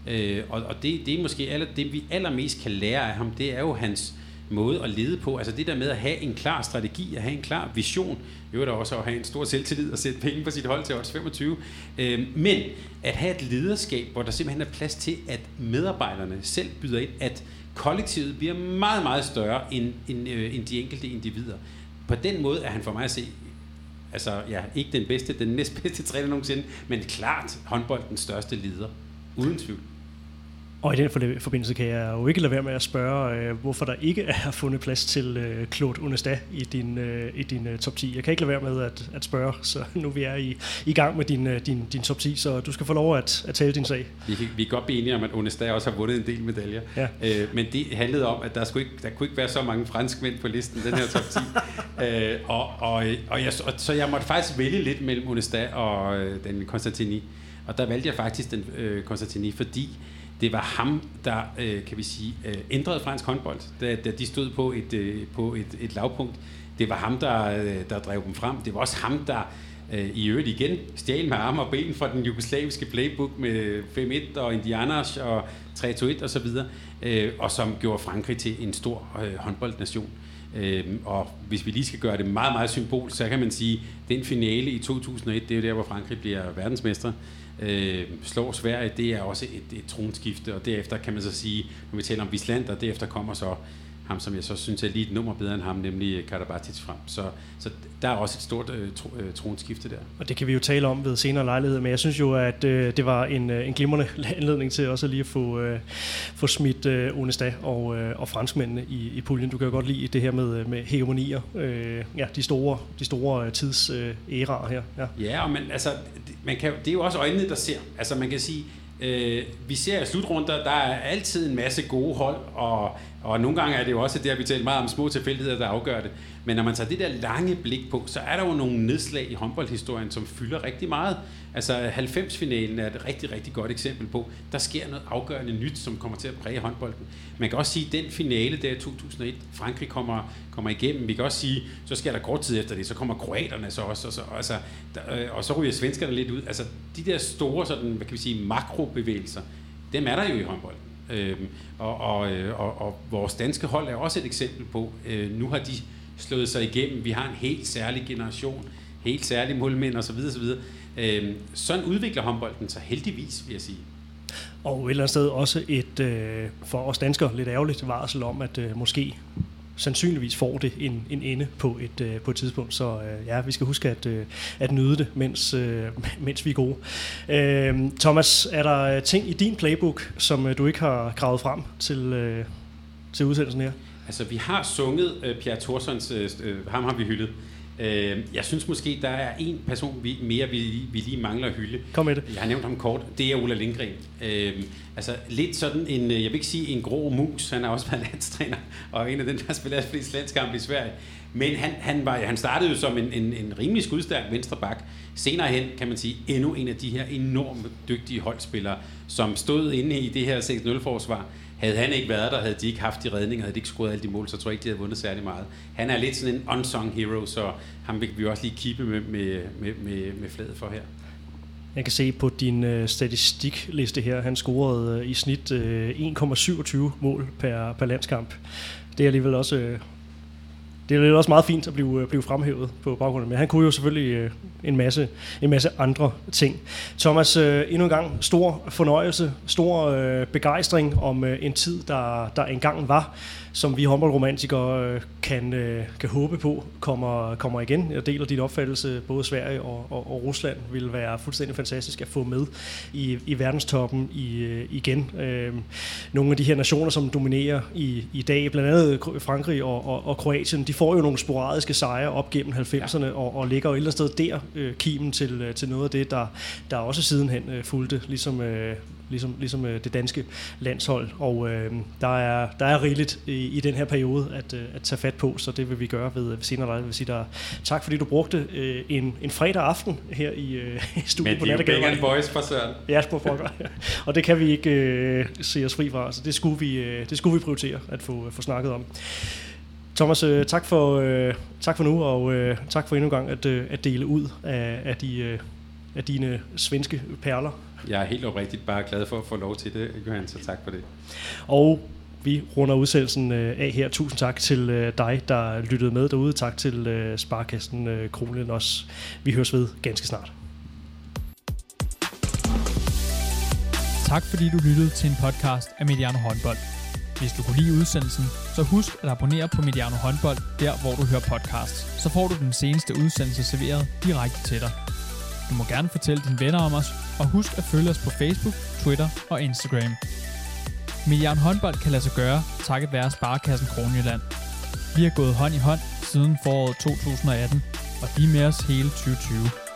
Øh, og og det, det er måske aller, det, vi allermest kan lære af ham, det er jo hans måde at lede på. Altså det der med at have en klar strategi, at have en klar vision, jo der også at have en stor selvtillid og sætte penge på sit hold til odds 25. Øh, men at have et lederskab, hvor der simpelthen er plads til, at medarbejderne selv byder ind, at kollektivet bliver meget, meget større end, end, øh, end de enkelte individer. På den måde er han for mig at se altså ja, ikke den bedste, den næstbedste træner nogensinde, men klart håndboldens største leder. Uden tvivl. Og i den forbindelse kan jeg jo ikke lade være med at spørge, øh, hvorfor der ikke er fundet plads til øh, Claude Onesta i din, øh, i din top 10. Jeg kan ikke lade være med at, at spørge, så nu vi er i, i gang med din, din, din top 10, så du skal få lov at, at tale din sag. Vi, vi kan godt blive enige om, at Onesta også har vundet en del medaljer. Ja. Øh, men det handlede om, at der, skulle ikke, der kunne ikke være så mange franskmænd på listen, den her top 10. øh, og, og, og, jeg, og, så jeg måtte faktisk vælge lidt mellem Onesta og øh, den Konstantini. Og der valgte jeg faktisk den øh, Konstantini, fordi det var ham, der, øh, kan vi sige, øh, ændrede fransk håndbold, da, da de stod på et, øh, på et, et lavpunkt. Det var ham, der, øh, der drev dem frem. Det var også ham, der øh, i øvrigt igen stjal med arme og ben fra den jugoslaviske playbook med 5-1 og Indianers og 3-2-1 og så videre, øh, og som gjorde Frankrig til en stor øh, håndboldnation. Øh, og hvis vi lige skal gøre det meget, meget symbol, så kan man sige, at den finale i 2001, det er jo der, hvor Frankrig bliver verdensmester øh, slår Sverige, det er også et, et tronskifte, og derefter kan man så sige, når vi taler om Visland, og derefter kommer så ham, som jeg så synes er lige et nummer bedre end ham, nemlig Karabatic frem. Så, så der er også et stort øh, tro, øh, tronskifte der. Og det kan vi jo tale om ved senere lejlighed, men jeg synes jo, at øh, det var en, øh, en glimrende anledning til også lige at få, øh, få smidt øh, Onesta og, øh, og franskmændene i, i puljen. Du kan jo godt lide det her med, med hegemonier, øh, ja, de store, de store øh, tids øh, æraer her. Ja, ja og man, altså, man kan, det er jo også øjnene, der ser. Altså man kan sige, øh, vi ser i slutrunder, der er altid en masse gode hold, og og nogle gange er det jo også der, vi taler meget om små tilfældigheder, der afgør det. Men når man tager det der lange blik på, så er der jo nogle nedslag i håndboldhistorien, som fylder rigtig meget. Altså 90-finalen er et rigtig, rigtig godt eksempel på, der sker noget afgørende nyt, som kommer til at præge håndbolden. Man kan også sige, at den finale der i 2001, Frankrig kommer, kommer igennem. Vi kan også sige, så sker der kort tid efter det, så kommer kroaterne så også, og så, altså, der, øh, og så ryger svenskerne lidt ud. Altså de der store sådan, hvad kan vi sige, makrobevægelser, dem er der jo i håndbolden. Øhm, og, og, øh, og, og vores danske hold er også et eksempel på, øh, nu har de slået sig igennem. Vi har en helt særlig generation, helt særlige målmænd osv. osv. Øhm, sådan udvikler håndbolden sig heldigvis, vil jeg sige. Og et eller andet sted også et, øh, for os danskere, lidt ærgerligt varsel om, at øh, måske sandsynligvis får det en, en ende på et, øh, på et tidspunkt. Så øh, ja, vi skal huske at, øh, at nyde det, mens, øh, mens vi er gode. Øh, Thomas, er der ting i din playbook, som øh, du ikke har gravet frem til, øh, til udsendelsen her? Altså, vi har sunget øh, Pierre Thorsons, øh, øh ham har vi hyldet. Øh, jeg synes måske, der er en person vi, mere, vi, vi lige mangler at hylde. Kom med det. Jeg har nævnt ham kort. Det er Ola Lindgren. Øh, altså lidt sådan en, jeg vil ikke sige en grå mus, han er også været landstræner, og en af dem, der spiller flest landskampe i Sverige. Men han, han, var, han startede jo som en, en, en rimelig skudstærk venstre bak. Senere hen, kan man sige, endnu en af de her enormt dygtige holdspillere, som stod inde i det her 6-0-forsvar havde han ikke været der, havde de ikke haft de redninger, havde de ikke scoret alle de mål, så tror jeg ikke, de havde vundet særlig meget. Han er lidt sådan en unsung hero, så ham vil vi også lige kippe med, med, med, med, med fladet for her. Jeg kan se på din øh, statistikliste her, han scorede øh, i snit øh, 1,27 mål per, per landskamp. Det er alligevel også øh, det er også meget fint at blive, øh, blive fremhævet på baggrunden, men han kunne jo selvfølgelig øh, en masse, en masse andre ting. Thomas, øh, endnu en gang stor fornøjelse, stor øh, begejstring om øh, en tid, der, der engang var som vi håndboldromantikere øh, kan, øh, kan håbe på kommer, kommer igen. Jeg deler din opfattelse, både Sverige og, og, og Rusland vil være fuldstændig fantastisk at få med i, i verdenstoppen i, øh, igen. nogle af de her nationer, som dominerer i, i dag, blandt andet Frankrig og, og, og Kroatien, de får jo nogle sporadiske sejre op gennem 90'erne ja. og, og ligger jo et eller andet sted der, kimen til, til noget af det, der, der også sidenhen fulgte, ligesom ligesom, ligesom øh, det danske landshold. Og øh, der, er, der er rigeligt i, i den her periode at, øh, at tage fat på, så det vil vi gøre ved, ved senere Jeg vil sige dig tak, fordi du brugte øh, en, en fredag aften her i, øh, i studiet på Nattergade. Men det er Boys fra Søren. Ja, på pokker. og det kan vi ikke øh, se os fri fra, så det skulle vi, øh, det skulle vi prioritere at få, få snakket om. Thomas, øh, tak, for, øh, tak for nu, og øh, tak for endnu en gang at, øh, at dele ud af, af, de, øh, af dine svenske perler. Jeg er helt oprigtigt bare glad for at få lov til det, Johan, så tak for det. Og vi runder udsendelsen øh, af her. Tusind tak til øh, dig, der lyttede med derude. Tak til øh, Sparkassen Kronen også. Vi høres ved ganske snart. Tak fordi du lyttede til en podcast af Mediano Håndbold. Hvis du kunne lide udsendelsen, så husk at abonnere på Mediano Håndbold, der hvor du hører podcasts. Så får du den seneste udsendelse serveret direkte til dig. Du må gerne fortælle dine venner om os, og husk at følge os på Facebook, Twitter og Instagram. Median håndbold kan lade sig gøre, takket være Sparkassen Kronjylland. Vi har gået hånd i hånd siden foråret 2018, og de er med os hele 2020.